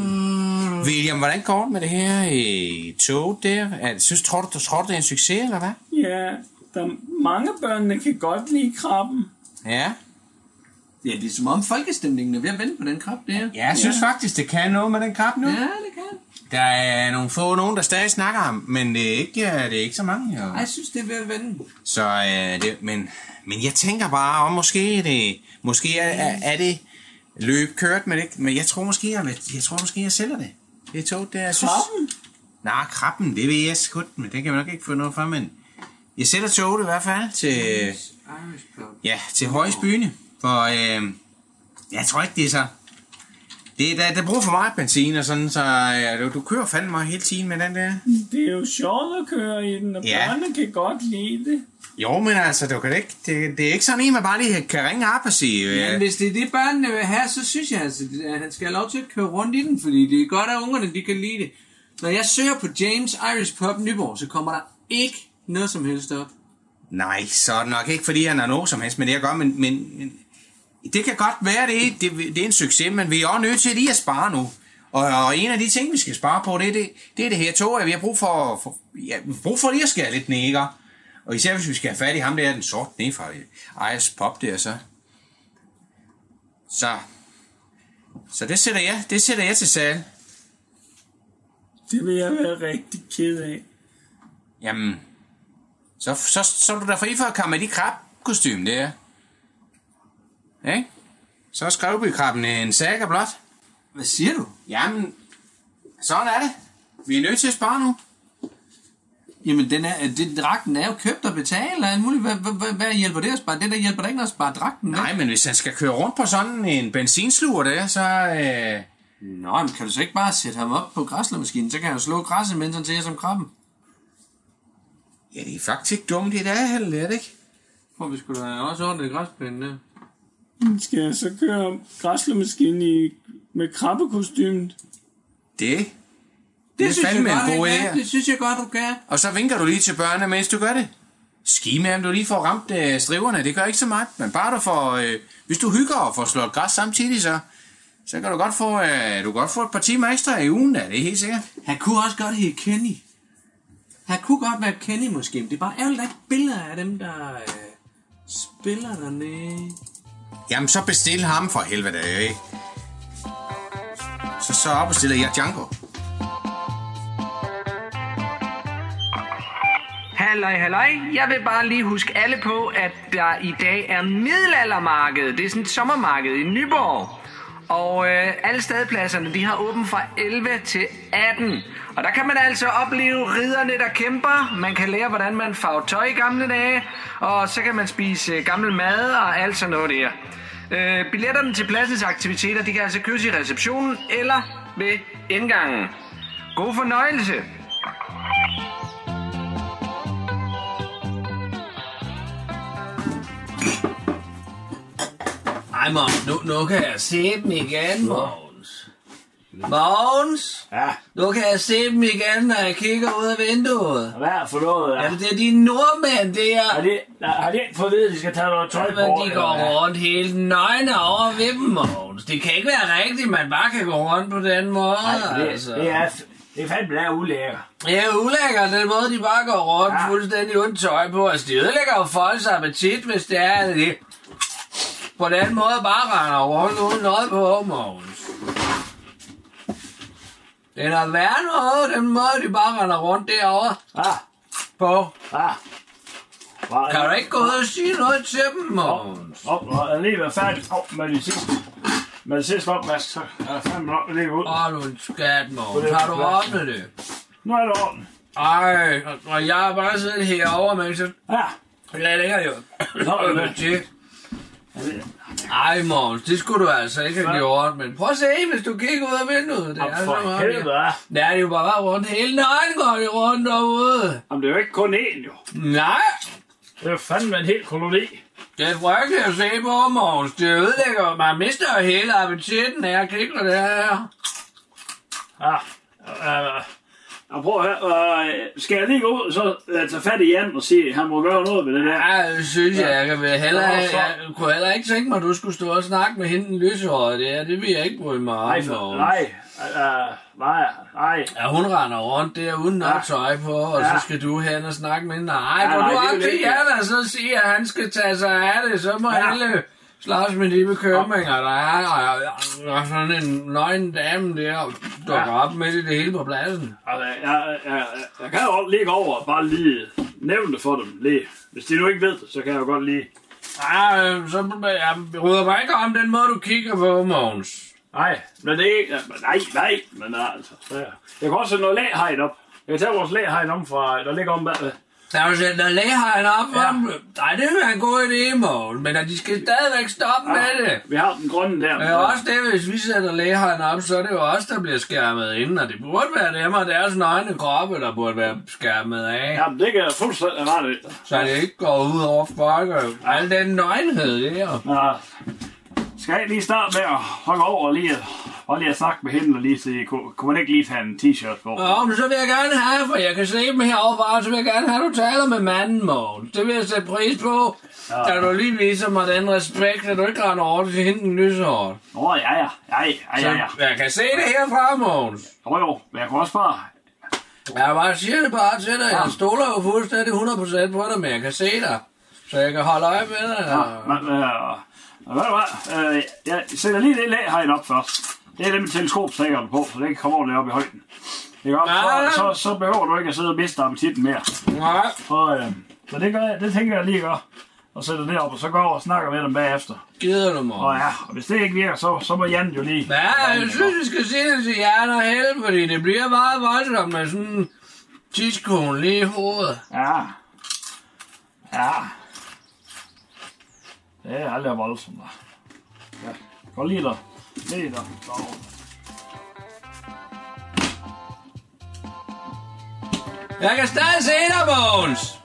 William, hvordan går det med det her øh, tog der? Er, synes, tror, du, tror du, det er en succes, eller hvad? Ja, der mange børnene kan godt lide krabben. Ja. Ja, det er som om folkestemningen er ved at vende på den krab der. Ja, jeg synes faktisk, det kan noget med den krab nu. Ja, det kan. Der er nogle få nogen, der stadig snakker om, men det er ikke, øh, det er ikke så mange. Jo. Jeg synes, det er ved at vende. Så, øh, det, men, men jeg tænker bare, om måske, det, måske er, er, er det løb kørt med det, men jeg tror måske, jeg, jeg tror måske, jeg sælger det. Det er tog, det er, jeg synes. Krabben? Nej, krabben, det ved jeg sgu, men det kan man nok ikke få noget fra, men jeg sætter toget i hvert fald til, Irish Pub. ja, til Højs Byne, for øh, jeg tror ikke, det er så... Det er, der, der bruger for meget benzin og sådan, så ja, du, du kører fandme mig hele tiden med den der. Det er jo sjovt at køre i den, og Ja. børnene kan godt lide det. Jo, men altså, du kan ikke, det, det er ikke sådan en, man bare lige kan ringe op og sige... Men Øh, hvis det er det, børnene vil have, så synes jeg altså, at han skal have lov til at køre rundt i den, fordi det er godt, at ungerne de kan lide det. Når jeg søger på James Irish Pub Nyborg, så kommer der ikke noget som helst op. nej, så er det nok ikke, fordi han er noget som helst med det at gøre, men, men, men det kan godt være, det, det, det er en succes, men vi er også nødt til lige at spare nu. Og, og en af de ting, vi skal spare på, det er det, det, er det her tog, at vi har brug for, for, ja, brug for lige at skære lidt nækker. Og især hvis vi skal have fat i ham der, den sort ned fra Ejers Pop der, så. Så. Så det sætter jeg, det sætter jeg til salg. Det vil jeg være rigtig ked af. Jamen, så, så, så er du da fri for at komme med de krabkostyme der. Ikke? Så er skrevbykrabben en saga blot. Hvad siger du? Jamen, sådan er det. Vi er nødt til at spare nu. Jamen, den er, det, dragten er jo købt og betalt og alt muligt. Hvad, hvad, hvad, hjælper det at spare? Det der hjælper da ikke noget at spare dragten. Nej, men hvis han skal køre rundt på sådan en benzinsluger der, så... Øh, Nå, men kan du så ikke bare sætte ham op på græslermaskinen? Så kan han slå græsset, mens han ser som krabben. ja, det er faktisk dumt i dag, er det ikke? For vi skulle da også ordentligt græsplænen der. Skal jeg så køre græslermaskinen i, med krabbekostymet? Det, det, er fandme en god jeg kan. idé. Det synes jeg godt, du kan. Og så vinker du lige til børnene, mens du gør det. Ski med, om du lige får ramt øh, striverne. Det gør ikke så meget. Men bare du får... Øh, hvis du hygger og får slået græs samtidig, så, så kan du godt få, øh, du kan godt få et par timer ekstra i ugen. Da, det er helt sikkert. Han kunne også godt hedde Kenny. Han kunne godt være Kenny måske, men det er bare ærgerligt, at er billeder af dem, der øh, spiller dernede. Jamen, så bestil ham for helvede, ikke? Så så opbestiller jeg Django. Halløj, halløj. Jeg vil bare lige huske alle på, at der i dag er middelaldermarked. Det er sådan et sommermarked i Nyborg. Og øh, alle stadpladserne, de har åbent fra 11 til 18. Og der kan man altså opleve ridderne, der kæmper. Man kan lære, hvordan man farver tøj i gamle dage. Og så kan man spise øh, gammel mad og alt sådan noget der. Øh, billetterne til pladsens aktiviteter, de kan altså købes i receptionen eller ved indgangen. God fornøjelse. Ej, Mogens, nu, nu kan jeg se dem igen, Mogens. Mogens, Ja, nu kan jeg se dem igen, når jeg kigger ud af vinduet. hvad er for noget? Er Ja. det det, de nordmænd der? Har de, nej, har de ikke fået at vide, at de skal tage noget tøj på? Men de eller går hvad? rundt helt nøgne over ved dem, Mogens. Det kan ikke være rigtigt, man bare kan gå rundt på den måde, Nej, det, altså. det, er, det er fandme der ulækker. Det er ulækkert, den måde, de bare går rundt Ja. ja. fuldstændig uden tøj på. Altså, de ødelægger jo folks appetit, hvis det er det. På den måde bare render rundt uden noget på, Mogens. Det er værre noget, den måde, de bare render rundt derovre Ah, på. ah. Var, Kan du ikke gå ud og sige noget til dem, Mogens? Åh, oh, jeg er lige været færdig oh, med de sidste. Med det sidste opvask, så er jeg fandme nok lige ud. Åh, du er en skat, Mogens. Har du ordnet det? Nu er det orden. Ej, og jeg har bare siddet herovre, men så Ja, Jeg lægger jo. Nå, er det- til. Ej, Måns, det skulle du altså ikke have gjort, men prøv at se, hvis du kigger ud af vinduet. Det er så for helvede. Ja, det er jo bare rundt hele nøgen, går de rundt derude. Jamen, det er jo ikke kun én, jo. Nej, Det er jo fandme en hel koloni. det er frygteligt at se på, Måns. Det ødelægger, man mister jo hele appetitten af at kigge det her. Ja, øh, jeg prøver her. Øh, skal jeg lige gå ud, så øh, tage fat i Jan og sige, at han må gøre noget ved det der? Ja, det synes jeg, jeg, kan Ja, så- jeg kunne heller ikke tænke mig, at du skulle stå og snakke med hende den lyshårede der. Det vil jeg ikke bryde mig om, Nej, for, nej, øh, nej, nej. Ja, hun render rundt der uden noget Ja. tøj på, og Ja. så skal du hen og snakke med hende. Nej, Ja, går nej, du det op vil til. Jan og så sige, at han skal tage sig af det, så må Ja. alle slås med de bekymringer, der er. Og, og, og sådan en nøgen dame der, dukker Ja. op midt i det hele på pladsen. Altså, jeg, jeg, jeg, jeg kan jo godt lige gå over og bare lige nævne det for dem. Lige. Hvis de nu ikke ved det, så kan jeg jo godt lige... Ja, øh, så jeg bryder mig ikke om den måde, du kigger på, Mogens. Nej, men det er ikke... Nej, nej, men altså... så- Jeg kan også sætte noget læhegn op. Jeg kan tage vores læhegn om fra... Der ligger om bagved. Er sendt noget lægehegn op Ja. dem. Nej, det være en god idé, Mogens, men at de skal stadigvæk stoppe med det. Vi har den grønne der. Det er også det, hvis vi sætter lægehegn op, så er det jo os, der bliver skærmet inden, og det burde være dem og deres nøgne kroppe, der burde være skærmet af. Ja. Jamen, det kan jeg fuldstændig ret i. Så det ikke går ud over folk og al den nøgenhed der. Nå, skal jeg lige starte med at hoppe over lige, og lige at snakke med hende og lige sige, kunne, kunne man ikke lige tage en t-shirt på? Nå, men så vil jeg gerne have, for jeg kan se dem herovre så vil jeg gerne have, at du taler med manden, Mogens. Det vil jeg sætte pris på. Ja. Da du lige viser mig den respekt, at du ikke render over til hende den lysehårdt. Nå, ja, ja, ja, ja, Så ja, ja. jeg kan se det herfra, Mogens. Jo, jo, men jeg kunne også bare... Jeg bare siger det bare til dig. Jeg stoler jo fuldstændig 100% på dig, men jeg kan se dig. Så jeg kan holde øje med dig. Ja, men, øh, ved du hvad, øh, jeg sætter lige det læhegn op først. Det er det med teleskopstikkerne på, så det ikke kommer ordentligt op i højden. Ikke op? Så, så, så behøver du ikke at sidde og miste appetitten mere. Nej. Så, øh, så det, gør jeg, det tænker jeg lige at gøre. Og sætter det op, og så går og snakker med dem bagefter. Gider du, Mogens? Og ja, og hvis det ikke virker, så, så må Jan jo lige... Ja, jeg synes, vi skal sige det til Jan og Helle, fordi det bliver meget voldsomt med sådan en tidskone lige i hovedet. Ja. Ja. Det er aldrig voldsomt. da. Ja. Gå lige der. Der. Derovre. Jeg kan stadig se dig, Mogens.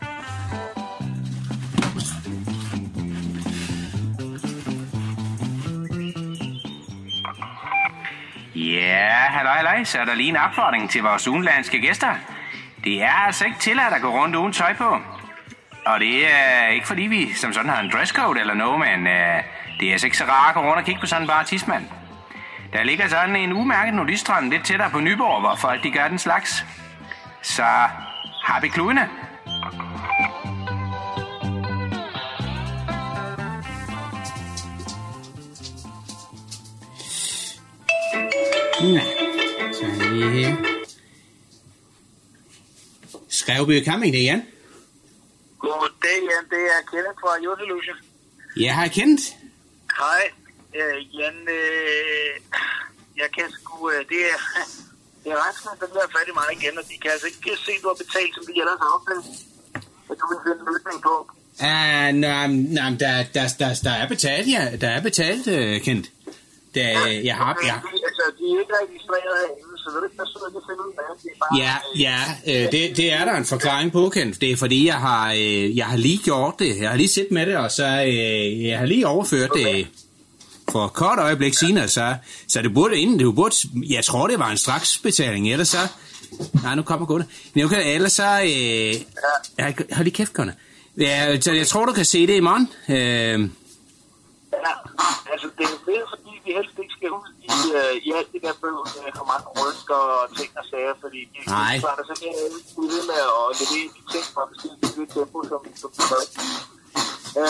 Ja, halløj, halløj, så er der lige en opfordring til vores udenlandske gæster. Det er altså ikke tilladt at gå rundt uden tøj på. Og det er ikke fordi vi som sådan har en dresscode eller noget, men uh, det er altså ikke så rart at gå rundt og kigge på sådan en bare tidsmand. Der ligger sådan en umærket nudiststrand lidt tættere på Nyborg, hvor folk de gør den slags. Så har vi kludene. Så er lige her. Skrevby Camping, det er Jan. Goddag, Jan. Det er Kenneth fra Solution. Jeg har kendt. Hej, øh, Jan. Øh, jeg kan sgu... Øh, det er... Det er regnskab, der bliver fat i mig igen, og de kan altså ikke se, at du har betalt, som de ellers har aftalt. Så du vil finde en løsning på. Ah, nej, nej, der, der, der, der er betalt, ja. Der er betalt, uh, Kent. Der, jeg har, Men jeg, de, altså, de er ikke registreret herinde, så vil du ikke være sød at lige finde ud af. Ja, ja, øh, det, det er der en forklaring på, Kent. Det er fordi, jeg har, øh, jeg har lige gjort det. Jeg har lige set med det, og så øh, jeg har lige overført det. For et kort øjeblik senere, så, så det burde inden, det burde, jeg tror, det var en straksbetaling, ellers så, nej, nu kommer Gunnar. Men okay, ellers så, øh, ja, hold lige kæft, Gunnar. Ja, så jeg tror, du kan se det i morgen. Øh, Ja, altså det er fedt, fordi vi helst ikke skal ud i, øh, i alt det der bøvl med for mange rynker og ting og sager, fordi det er så kan jeg ikke blive ved med at levere de ting fra forskellige tempo, som, som vi gør. Øh,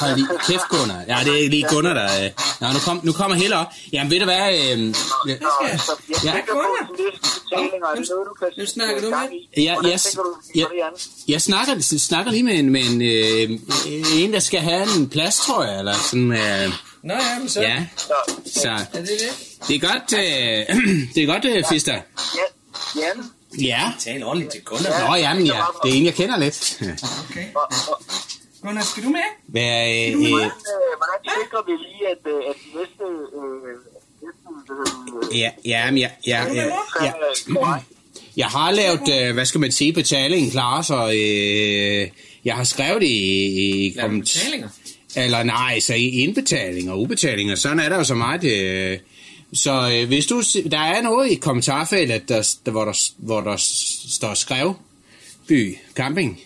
Hold lige kæft, Gunnar. Ja, det er lige Gunnar, der... Øh. Nå, nu, kom, nu kommer Helle op. Jamen, ved du hvad? Øh, ja, jeg Ja. Nu snakker du med? Ja, Ja. ja. det andet? jeg snakker, snakker lige med en, med en, øh, en, der skal have en plads, tror jeg, eller sådan... Øh, Nå ja, men så... ja, så Er det det? det er godt, øh, det er godt, øh, Fister. Ja, Jan, Ja. Tal ordentligt til Gunnar. Nå, jamen, ja. Det er en, jeg kender lidt. Okay. Gunnar, skal du med? Hvad, øh, hvordan, øh, øh, hvordan sikrer vi lige, at, øh, at de næste... Øh, øh, ja, ja, ja, ja, ja, ja. øh? Jeg har lavet, øh, hvad skal man sige, betalingen klar, så øh, jeg har skrevet i, i du komment- betalinger? Eller nej, så i indbetaling og ubetaling, og sådan er der jo så meget. Øh, så øh, hvis du, der er noget i kommentarfeltet, der, der, hvor, der, hvor der står skrev, by, camping.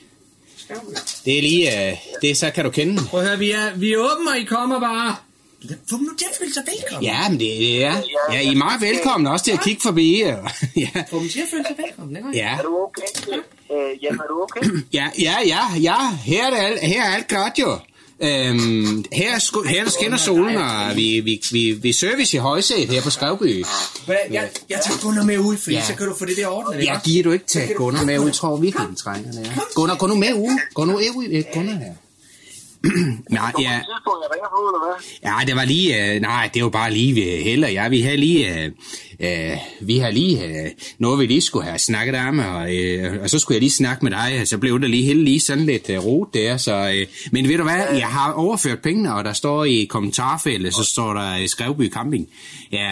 Det er lige, øh, det så kan du kende. Prøv at høre, vi er, vi er åbne, og I kommer bare. Få nu til at føle sig velkommen. Ja, men det, det er, ja, I er meget velkomne også til at kigge forbi. ja, Få dem til at føle sig velkommen, ikke? ja, Er du okay? Øh, Jan, er du okay? ja, ja, ja, ja, her er, det alt, her er alt godt jo. Øhm, her, er sku- her skinner solen, og vi, vi, vi, vi service i højsæt her på Skrevby. Jeg, jeg tager Gunnar med ud, fordi Ja. så kan du få det der ordnet? Jeg giver du ikke tage Gunnar med ud, tror virkelig, den trænger det er. Gunnar, gå nu med ud. Gå nu ud, øh, Gunnar her. nej, ja, Tidspunkt, jeg ringer på, eller hvad? ja, det var lige, øh, nej, det var bare lige ved Helle og jeg, vi havde lige, øh, øh, vi har lige øh, noget, vi lige skulle have snakket om, og, øh, og så skulle jeg lige snakke med dig, og så blev der lige Helle lige sådan lidt øh, rot der, så, øh, men ved du hvad, jeg har overført pengene, og der står i kommentarfeltet, så står der øh, Skrevby Camping, ja,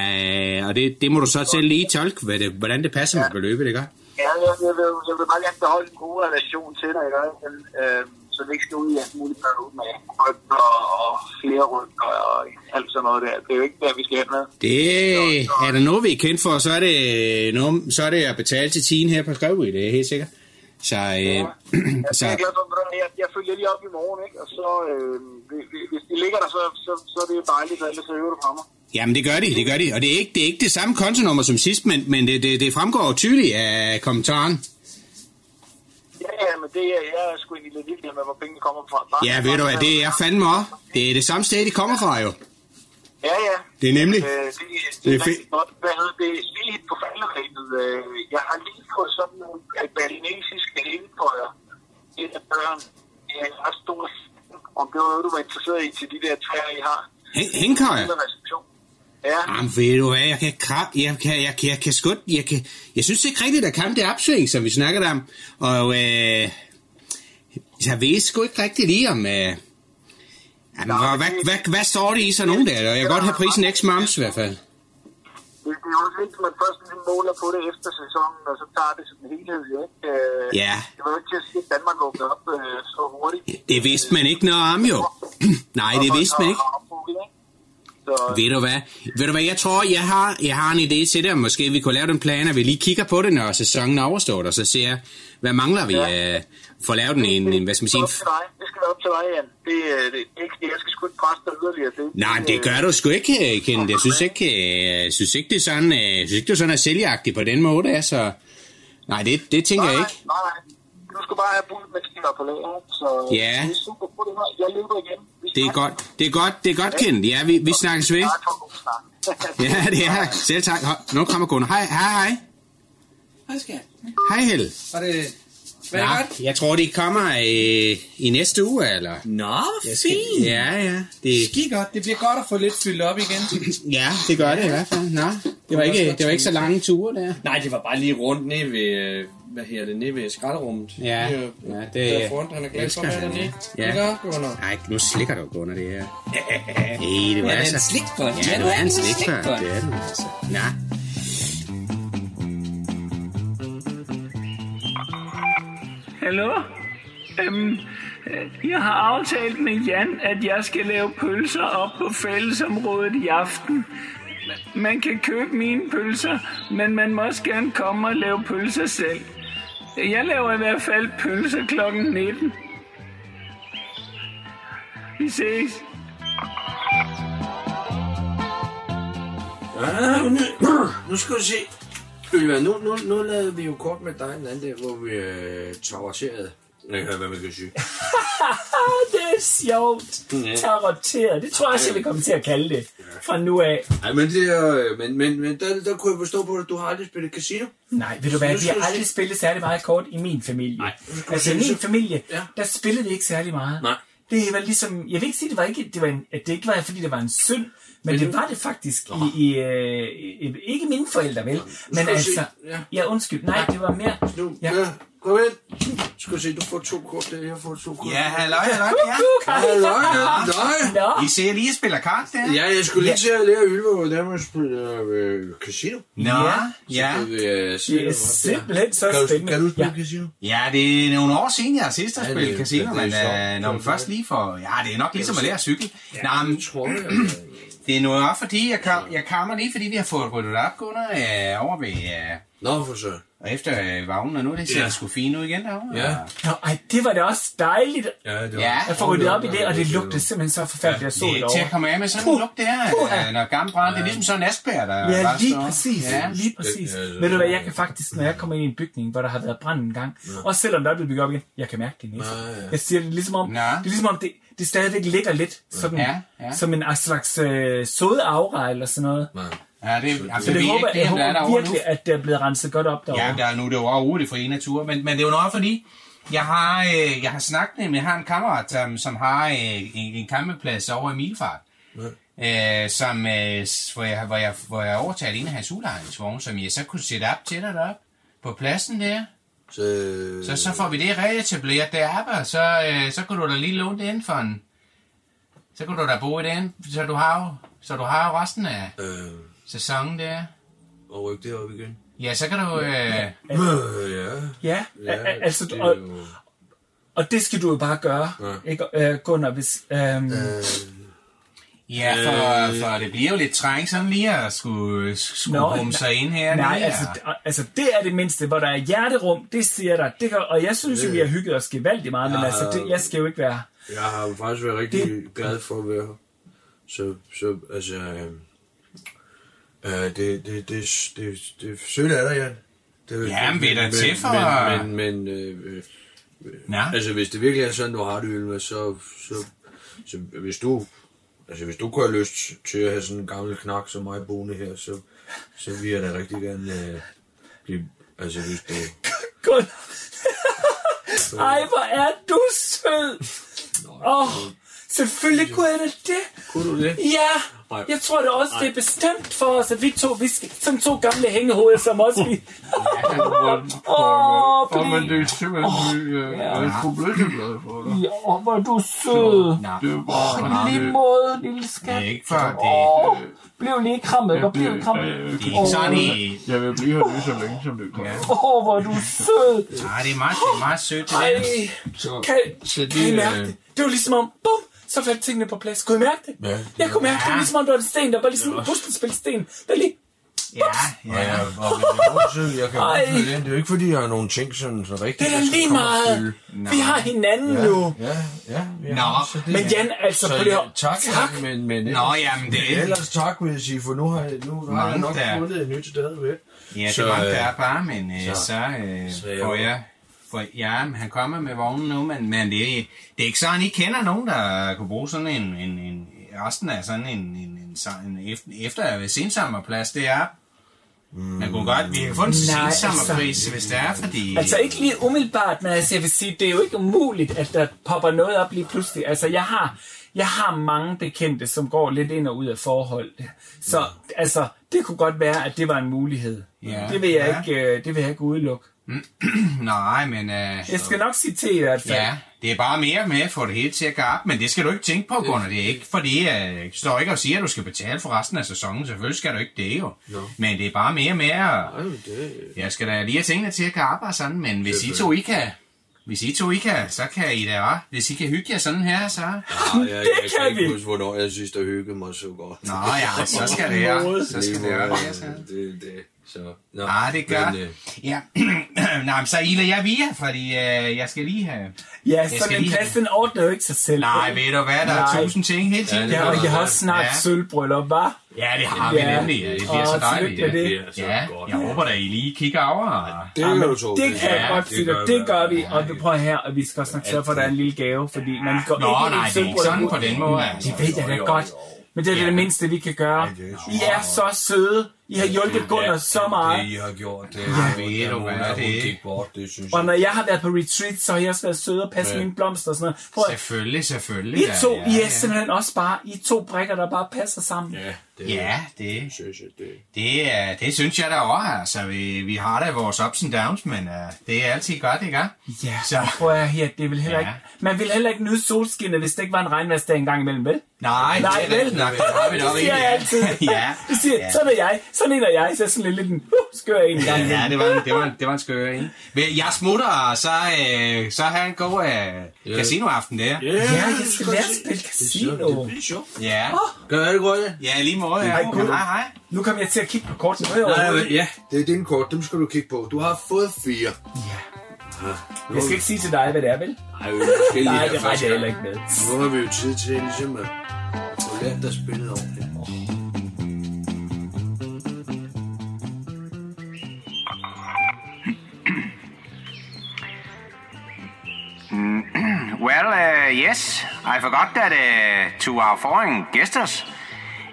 øh, og det, det må du så til lige tolke, hvad det, hvordan det passer med beløbet, ikke? Ja, jeg, jeg, vil, jeg vil bare gerne beholde en god relation til dig, ikke? Men, øh, så vi ikke skal ud i alt muligt bøvl med rykker og flere rykker og alt sådan noget der. Det er jo ikke der, vi skal hen med. Det er der noget, vi er kendt for, så er det, noget, så er det at betale til tiden her på Skrevby, det er helt sikkert. Så, øh, Jeg så er glad for, at jeg, jeg følger lige op i morgen, ikke? Og så, øh, hvis- de ligger der, så, så, så er det jo dejligt, at ellers så hører du fra mig. jamen det gør de, det gør de. Og det er ikke det, er ikke det samme kontonummer som sidst, men, men det, det, det fremgår tydeligt af kommentaren. Ja, men det er, jeg er sgu egentlig lidt ligeglad med, hvor pengene kommer fra. Bare, Ja, ved du hvad, det er fandme også. Det er det samme sted, de kommer fra jo. Ja, ja. Det er nemlig. Øh, det, det, Det er fedt. Hvad hedder det? Lige på falderæbet. Øh, jeg har lige fået sådan nogle øh, balinesiske hængekøjer. Et af børn. Det er en ret stor om det var noget, du var interesseret i til de der træer, I har. Hæng- Hængkøjer? Ja, Jamen ved du hvad, jeg kan krab, jeg kan, jeg kan, jeg kan sgu, jeg kan, jeg synes ikke rigtigt, der kom det opsving, som vi snakkede om. Og øh, jeg ved sgu ikke rigtig lige om, øh, jamen, hvad, hvad, hvad, hvad, står det i sådan nogen der? Jeg kan godt have prisen x moms i hvert fald. det, det er jo også vigtigt, at man først lige måler på det efter sæsonen, og så tager det som en helhed. Ikke? Øh, Ja. Det var jo ikke til at sige, at Danmark åbnede op øh, så hurtigt. Det vidste man ikke noget om jo. Nej, det vidste man ikke. Så, Ved du hvad? Ved du hvad, jeg tror, jeg har, jeg har en idé til det, og måske vi kunne lave den plan, at vi lige kigger på det, når sæsonen er overstået, og så ser, hvad mangler vi øh, for at lave den en, en, hvad skal man sige, det skal være op til dig. Det skal være op til dig, Jan. Det, øh, det, det, er ikke, jeg skal sgu ikke presse dig yderligere. Det, Nej, det gør du sgu ikke, øh, Kent. Jeg synes ikke, øh, jeg synes ikke det er sådan, øh, jeg synes ikke, det er sådan at sælgeagtigt på den måde, altså. Nej, det, det tænker jeg ikke. Nej, nej. Du skal bare have bud med på lager. Så Ja. det er super. Prøv det her. Jeg løber igen. Det er godt, det er godt, det er godt, Kent. Ja, vi, vi snakkes ved. Ja, det er. Selv tak. Nu kommer Gunnar. Hej, hej, hej. Hvad skal jeg? Hej, Helle. Var det... Hvad er det jeg tror, de kommer øh, i næste uge, eller? Nå, fint. Ja, ja. Det, Skide godt. Det bliver godt at få lidt fyldt op igen. ja, det gør det i hvert fald. Nå, det var ikke, det var ikke så lange ture der. Nej, det var bare lige rundt ned ved, øh, hvad her det, nede ved skralderummet. Ja, Det er jo- ja, det- Der foran, han er glad for være han, dernede. ja. Ikke Gunnar? Nej, nu slikker du Gunnar det her. Nej, det var Ja, det er altså... en slikbånd. Ja, du er en slikbånd. Det er du altså. Ja. Hallo? Øhm, Øh, Jeg har aftalt med Jan, at jeg skal lave pølser op på fællesområdet i aften. Man kan købe mine pølser, men man må også gerne komme og lave pølser selv. Jeg laver i hvert fald pølser klokken 19. Vi ses. Ah, ja, nu, nu skal du se. Ylva, nu, nu, nu lavede vi jo kort med dig en anden dag, hvor vi øh, traverserede jeg kan hvad man kan sige. Det er sjovt. Ja. Taroteret. Det tror jeg også, jeg vil komme til at kalde det. Fra nu af. Nej, men, det er, øh, men, men, men der, der kunne jeg forstå på, at du har aldrig spillet casino. Nej, ved du hvad, vi har aldrig spillet særlig meget kort i min familie. Nej. Altså i min familie, Ja. der spillede vi ikke særlig meget. Nej. Det var ligesom, jeg vil ikke sige, det var ikke, det var en, at det ikke var, fordi det var en synd, men det var det faktisk i, i, øh, i, ikke mine forældre, vel? Men altså, ja. ja undskyld, nej, det var mere, Nu, Ja. Kom ind. Skal se, du får to kort der, jeg får to kort. Ja, halløj, halløj, ja. Halløj, halløj. I ser lige spiller kart der? Ja, jeg skulle lige til at lære Ylva, hvordan man spiller øh, casino. Nå, ja. Så det er hvor- simpelthen så spændende. kan du spille ja. casino? Ja, det er nogle år siden, jeg har sidst har spillet casino, er men øh, når man er først lige får... Ja, det er nok ligesom at lære at cykle. Nå, men Jeg tror jeg. Det er nu også fordi, jeg, kom, jeg kommer lige, fordi vi har fået ryddet op, Gunnar, øh, over ved... Øh, Nå, for så. og efter øh, vagnen, og nu det ser Ja. ja. sgu fint ud igen derovre. Ja. Nå, ej, det var da også dejligt Ja, det var... Ja. at få ryddet op i det, og det lugtede simpelthen så forfærdeligt at Det sol er ikke til at komme af med sådan en lugt der, øh, når gammel brand. Det er ligesom sådan en askbær, der Ja, lige står. præcis. Ja. Lige præcis. Ja, ja, Ved du hvad, jeg kan faktisk, når jeg kommer ind i en bygning, hvor der har været brand en gang, også selvom der er blevet bygget op igen, jeg kan mærke det næste. Ja, ja. Jeg siger det ligesom om, Nå. det er ligesom om det, det stadigvæk ligger lidt sådan, Ja, ja. som en slags øh, såde aura eller sådan noget. Ja, det, altså, Så det er håber, ikke jeg der er håber derovre nu. virkelig, at det er blevet renset godt op derovre. Ja, der er nu det er jo det frie natur, men, men det er jo noget fordi, jeg har, øh, jeg har snakket med, jeg har en kammerat, som, som har øh, en, en campingplads over i Milfart, øh, som, øh, hvor, jeg, hvor, jeg, hvor jeg overtalte en af hans udlejningsvogne, som jeg så kunne sætte op til dig deroppe på pladsen der. Så, Så, så får vi det reetableret deroppe, og så, øh, så kunne du da lige låne det ind for en... Så kunne du da bo i den, så du har jo, så du har jo resten af øh, sæsonen der. og rykke det op igen. Ja, så kan du... Øh, Øh, ja. Ja, Ja, ja altså, det og, og det skal du jo bare gøre, Ja. ikke, øh, Gunnar, hvis... Øhm, Øh, Ja, for, for det bliver jo lidt træng sådan lige at skulle, skulle Nå, rumme sig ind her. Nej, altså, altså det er det mindste, hvor der er hjerterum, det siger dig. Det gør, og jeg synes jo, vi har hygget os gevaldigt meget, men Ja. altså, det, jeg skal jo ikke være... Jeg har jo faktisk været rigtig det... glad for at være her. Så, så altså... Øh, øh, det, det, det, det, det, det er sødt af dig, Jan. Det, Jamen, vi er da til for- Men, men, men øh, øh, altså, hvis det virkelig er sådan, du har det, Ylva, så, så, så hvis du... Altså, hvis du kunne have lyst til at have sådan en gammel knak som mig boende her, så, så vil jeg da rigtig gerne øh, blive... Altså, hvis du... Gunnar! Ej, hvor er du sød! Åh, oh, selvfølgelig kunne jeg da det. Kunne du det? Ja, Nej. jeg tror det også, det er bestemt for os, at vi to, vi skal, som to gamle hængehoveder, som også vi... Åh, men det er simpelthen, oh, jeg er sgu glad for dig. Ja, hvor er du sød. Det er bare... I lige måde, lille Det skat. er ikke for det. Åh, blev lige krammet, og blev krammet. øh, Det er ikke sådan i... Jeg vil blive her lige så længe, som det kommer. Åh, hvor er du sød. Nej, det er meget, det er meget sødt. Det Ej. Så, kan, så kan I det, mærke øh, det? Det var ligesom om, bum, så faldt tingene på plads. Kunne I mærke det? Ja, det Jeg kunne mærke det, ligesom om der var en sten, der var ligesom en puslespilsten. Der lige, Ja, Ja, ja. og jeg kan godt se- jeg kan Ej. det. Det er jo ikke, fordi jeg har nogle ting, som så rigtigt... det er lige meget. Vi har hinanden nu. Ja, ja. ja Nå. så det- Men Jan, altså, så, på det her... tak, tak. men, men Nå, jamen det er... ellers tak, vil jeg sige, for nu har jeg, nu, nu har jeg nok fundet et nyt sted ved. Ja, det Så, var øh, der er bare, men øh, så- så, øh, så jeg- får jeg... For, ja, han kommer med vognen nu, men, men det, er- det er ikke sådan, I kender nogen, der kunne bruge sådan en, en, en resten af sådan en, en, en, en, efter, efter sensommerplads, det er... Man kunne godt, vi kan få en Nej, sensommerpris, altså- hvis det er, fordi... Altså ikke lige umiddelbart, men altså jeg vil sige, det er jo ikke umuligt, at der popper noget op lige pludselig. Altså jeg har, jeg har mange bekendte, som går lidt ind og ud af forhold. Så altså, det kunne godt være, at det var en mulighed. Ja. Det vil jeg Ja. ikke, øh, det vil jeg ikke udelukke. Nej, men... Øh, Jeg skal nok sige til i hvert fald. Ja, det er bare mere med at få det hele til at gå op, men det skal du ikke tænke på, Gunnar. Det er ikke fordi, jeg står ikke og siger, at du skal betale for resten af sæsonen. Selvfølgelig skal du ikke det jo. Men det er bare mere med at... Det, Jeg skal da lige have tingene til at gå op og sådan, men hvis I to I kan... Hvis I to I kan, så kan I da også. Hvis I kan hygge jer sådan her, så... Ja, jeg, jeg, jeg kan kan ikke vi. huske, hvornår jeg synes, der hyggede mig så godt. Nå ja, så skal det her. Så skal det. Så. Det, det, så. Nå, Ah, det gør. Men, øh, Ja. Nå, men så iler jeg via, fordi øh, jeg skal lige have... Ja, sådan en plads, den ordner jo ikke sig selv. Nej, ved du hvad, der er Nej. tusind ting hele tiden. Ja, det Ja, og jeg har også snart Ja. sølvbryllup, var? Ja, det har vi Ja. nemlig. Ja, det bliver så dejligt. med Ja. det. det er så Ja, godt. jeg håber da, I lige kigger over. Det kan du tro. Det kan jeg godt det sige dig. gør Det vi. gør vi, og vi prøver her, og vi skal også nok sørge for, at der er en lille gave, fordi man går Nå, ikke i nej, et det er ikke sådan på den måde. Altså. Det ved jeg da godt. Men det er det, det mindste, vi kan gøre. I er så søde. I har hjulpet Gunnar så meget. Det, I har gjort, det Ja. ja. Ved du hvad, hun det- gik bort, det synes Og jeg. når jeg har været på retreat, så har jeg også været søde og passet Ja. mine blomster og sådan noget. Prøv at, Selvfølgelig, selvfølgelig. I to, ja, I er ja. simpelthen også bare, I er to brikker, der bare passer sammen. Ja, det, Ja, det, synes jeg, det. det, er, det synes jeg da også. Altså, vi, vi har da vores ups and downs, men uh, det er altid godt, ikke? Ja, Så- prøv at her, det vil heller Ja. ikke, man vil heller ikke nyde solskinnet, hvis det ikke var en regnværsdag en gang imellem, vel? Nej, Nej, det er vel? rigtigt nok. Det har vi da Det siger jeg altid. ja. Det siger, Ja. sådan er jeg, sådan en er jeg, så er sådan lidt en uh, skør en gang Ja, det var, en- det var, en- det var en skør en. Men Jeg smutter, og så, øh, så har en god øh, casinoaften der. Ja, Ja, jeg skal lære at spille Det casino. Ja. Gør det godt, ja? Ja, lige måde. Ja. Hej. Hej, hej. Nu kommer jeg til at kigge på kortene. Nej, Nej, ja, det er dine kort, dem skal du kigge på. Du har fået fire. Jeg skal ikke sige til dig, hvad det er, vel? Ej, vi er forskellige Nej, det regner jeg heller ikke med. Nu har vi jo tid til ligesom at få lært dig spillet ordentligt. Yes, I forgot that uh, to our foreign guests,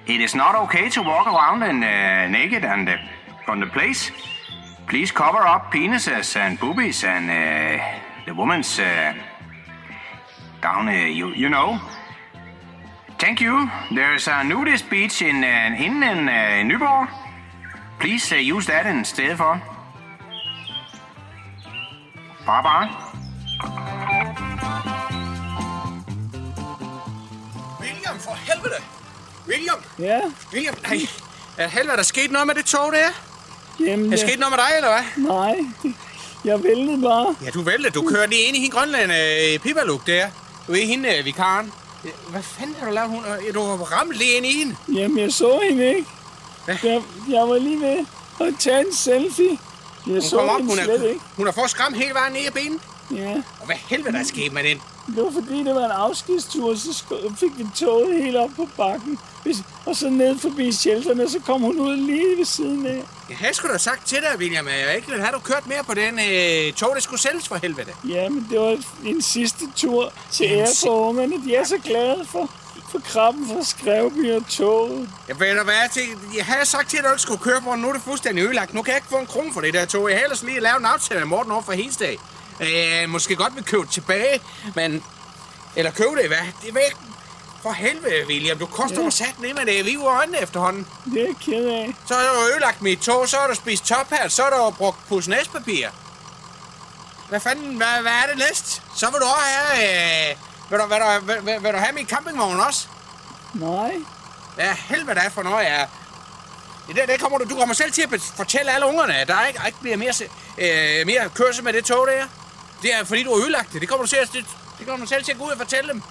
it is not okay to walk around in, uh, naked and uh, on the place. Please cover up penises and boobies and uh, the woman's uh, down, uh, you, you know. Thank you. There's a nudist beach in uh, in, in uh, Nyborg. Please uh, use that instead for. Bye bye. William! Ja, William, nej. Er helvede, der skete noget med det tog der? jamen, Er sket noget med dig, eller hvad? nej, jeg væltede bare. Ja, du væltede. Du kørte lige ind i hende grønland øh, pibaluk der. Du er hende, øh, vikaren. Hvad fanden har du lavet? Hun, øh, du har ramt lige ind i hende. Jamen, jeg så hende ikke. Hvad? Jeg, jeg var lige ved at tage en selfie. Jeg Hun så kom op, hun, slet er, ikke. hun har fået skræmt hele vejen ned i benen. Ja, Og hvad helvede der er sket med den? Det var fordi, det var en afskedstur, så fik vi toget helt op på bakken. Og så ned forbi shelterne, så kom hun ud lige ved siden af. Jeg havde sgu da sagt til dig, William, at jeg ikke ville have du kørt mere på den øh, tog, der skulle sælges for helvede. Ja, men det var en sidste tur til ære for ungerne. De er så glade for, for krabben fra Skrevby og toget. Jeg ved du hvad, jeg, tænkte, jeg havde sagt til dig, at du ikke skulle køre på den. Nu er det fuldstændig ødelagt. Nu kan jeg ikke få en krone for det der tog. Jeg har ellers lige lavet en aftale med Morten over for Hensdag. Øh, måske godt vil købe det tilbage, men... Eller købe det, hvad? Det jeg ikke. For helvede, William. Du koster mig sat ned med det liv og øjnene efterhånden. Det er jeg ked af. Så har du ødelagt mit tog, så har du spist tophat, så har du brugt pusnæspapir. Hvad fanden, hvad, hvad er det næst? Så vil du også have... Øh, vil, du, vil, du, vil, vil, vil du have min campingvogn også? Nej, Hvad helvede er for noget, jeg... Det der, det kommer du, du kommer selv til at fortælle alle ungerne, at der ikke, ikke bliver mere, øh, mere kørsel med det tog der. Det er fordi, du har ødelagt det. Det kommer du, at, det, det kommer du selv til at gå ud og fortælle dem.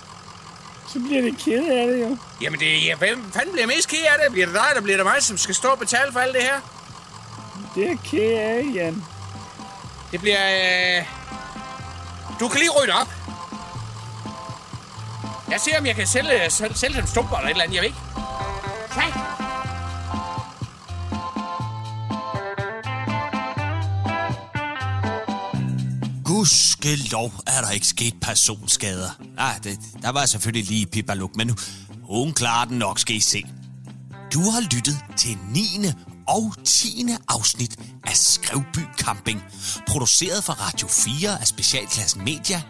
så bliver det ked af det jo. Jamen, det, ja, hvem fanden bliver mest ked af det? Bliver det dig, eller bliver det mig, som skal stå og betale for alt det her? Det er ked af, Jan. Det bliver... Øh... Du kan lige rydde op. Jeg ser, om jeg kan sælge, sælge, sælge dem stumper eller et eller andet, jeg ved ikke. Nej. Gudske lov er der ikke sket personskader. Nej, det, der var selvfølgelig lige Pipaluk, men hun klarer den nok, skal I se. Du har lyttet til 9. og 10. afsnit af Skrevby Camping, produceret for Radio 4 af Specialklassen Media.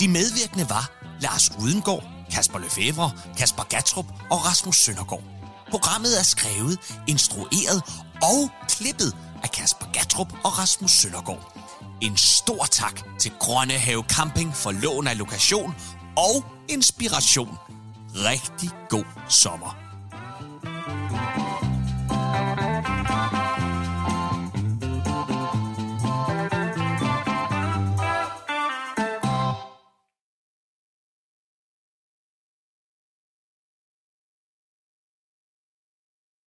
De medvirkende var Lars Udengård, Kasper Lefevre, Kasper Gatrup og Rasmus Søndergaard. Programmet er skrevet, instrueret og klippet af Kasper Gatrup og Rasmus Søndergaard. En stor tak til Grønne Have Camping for lån af lokation og inspiration. Rigtig god sommer.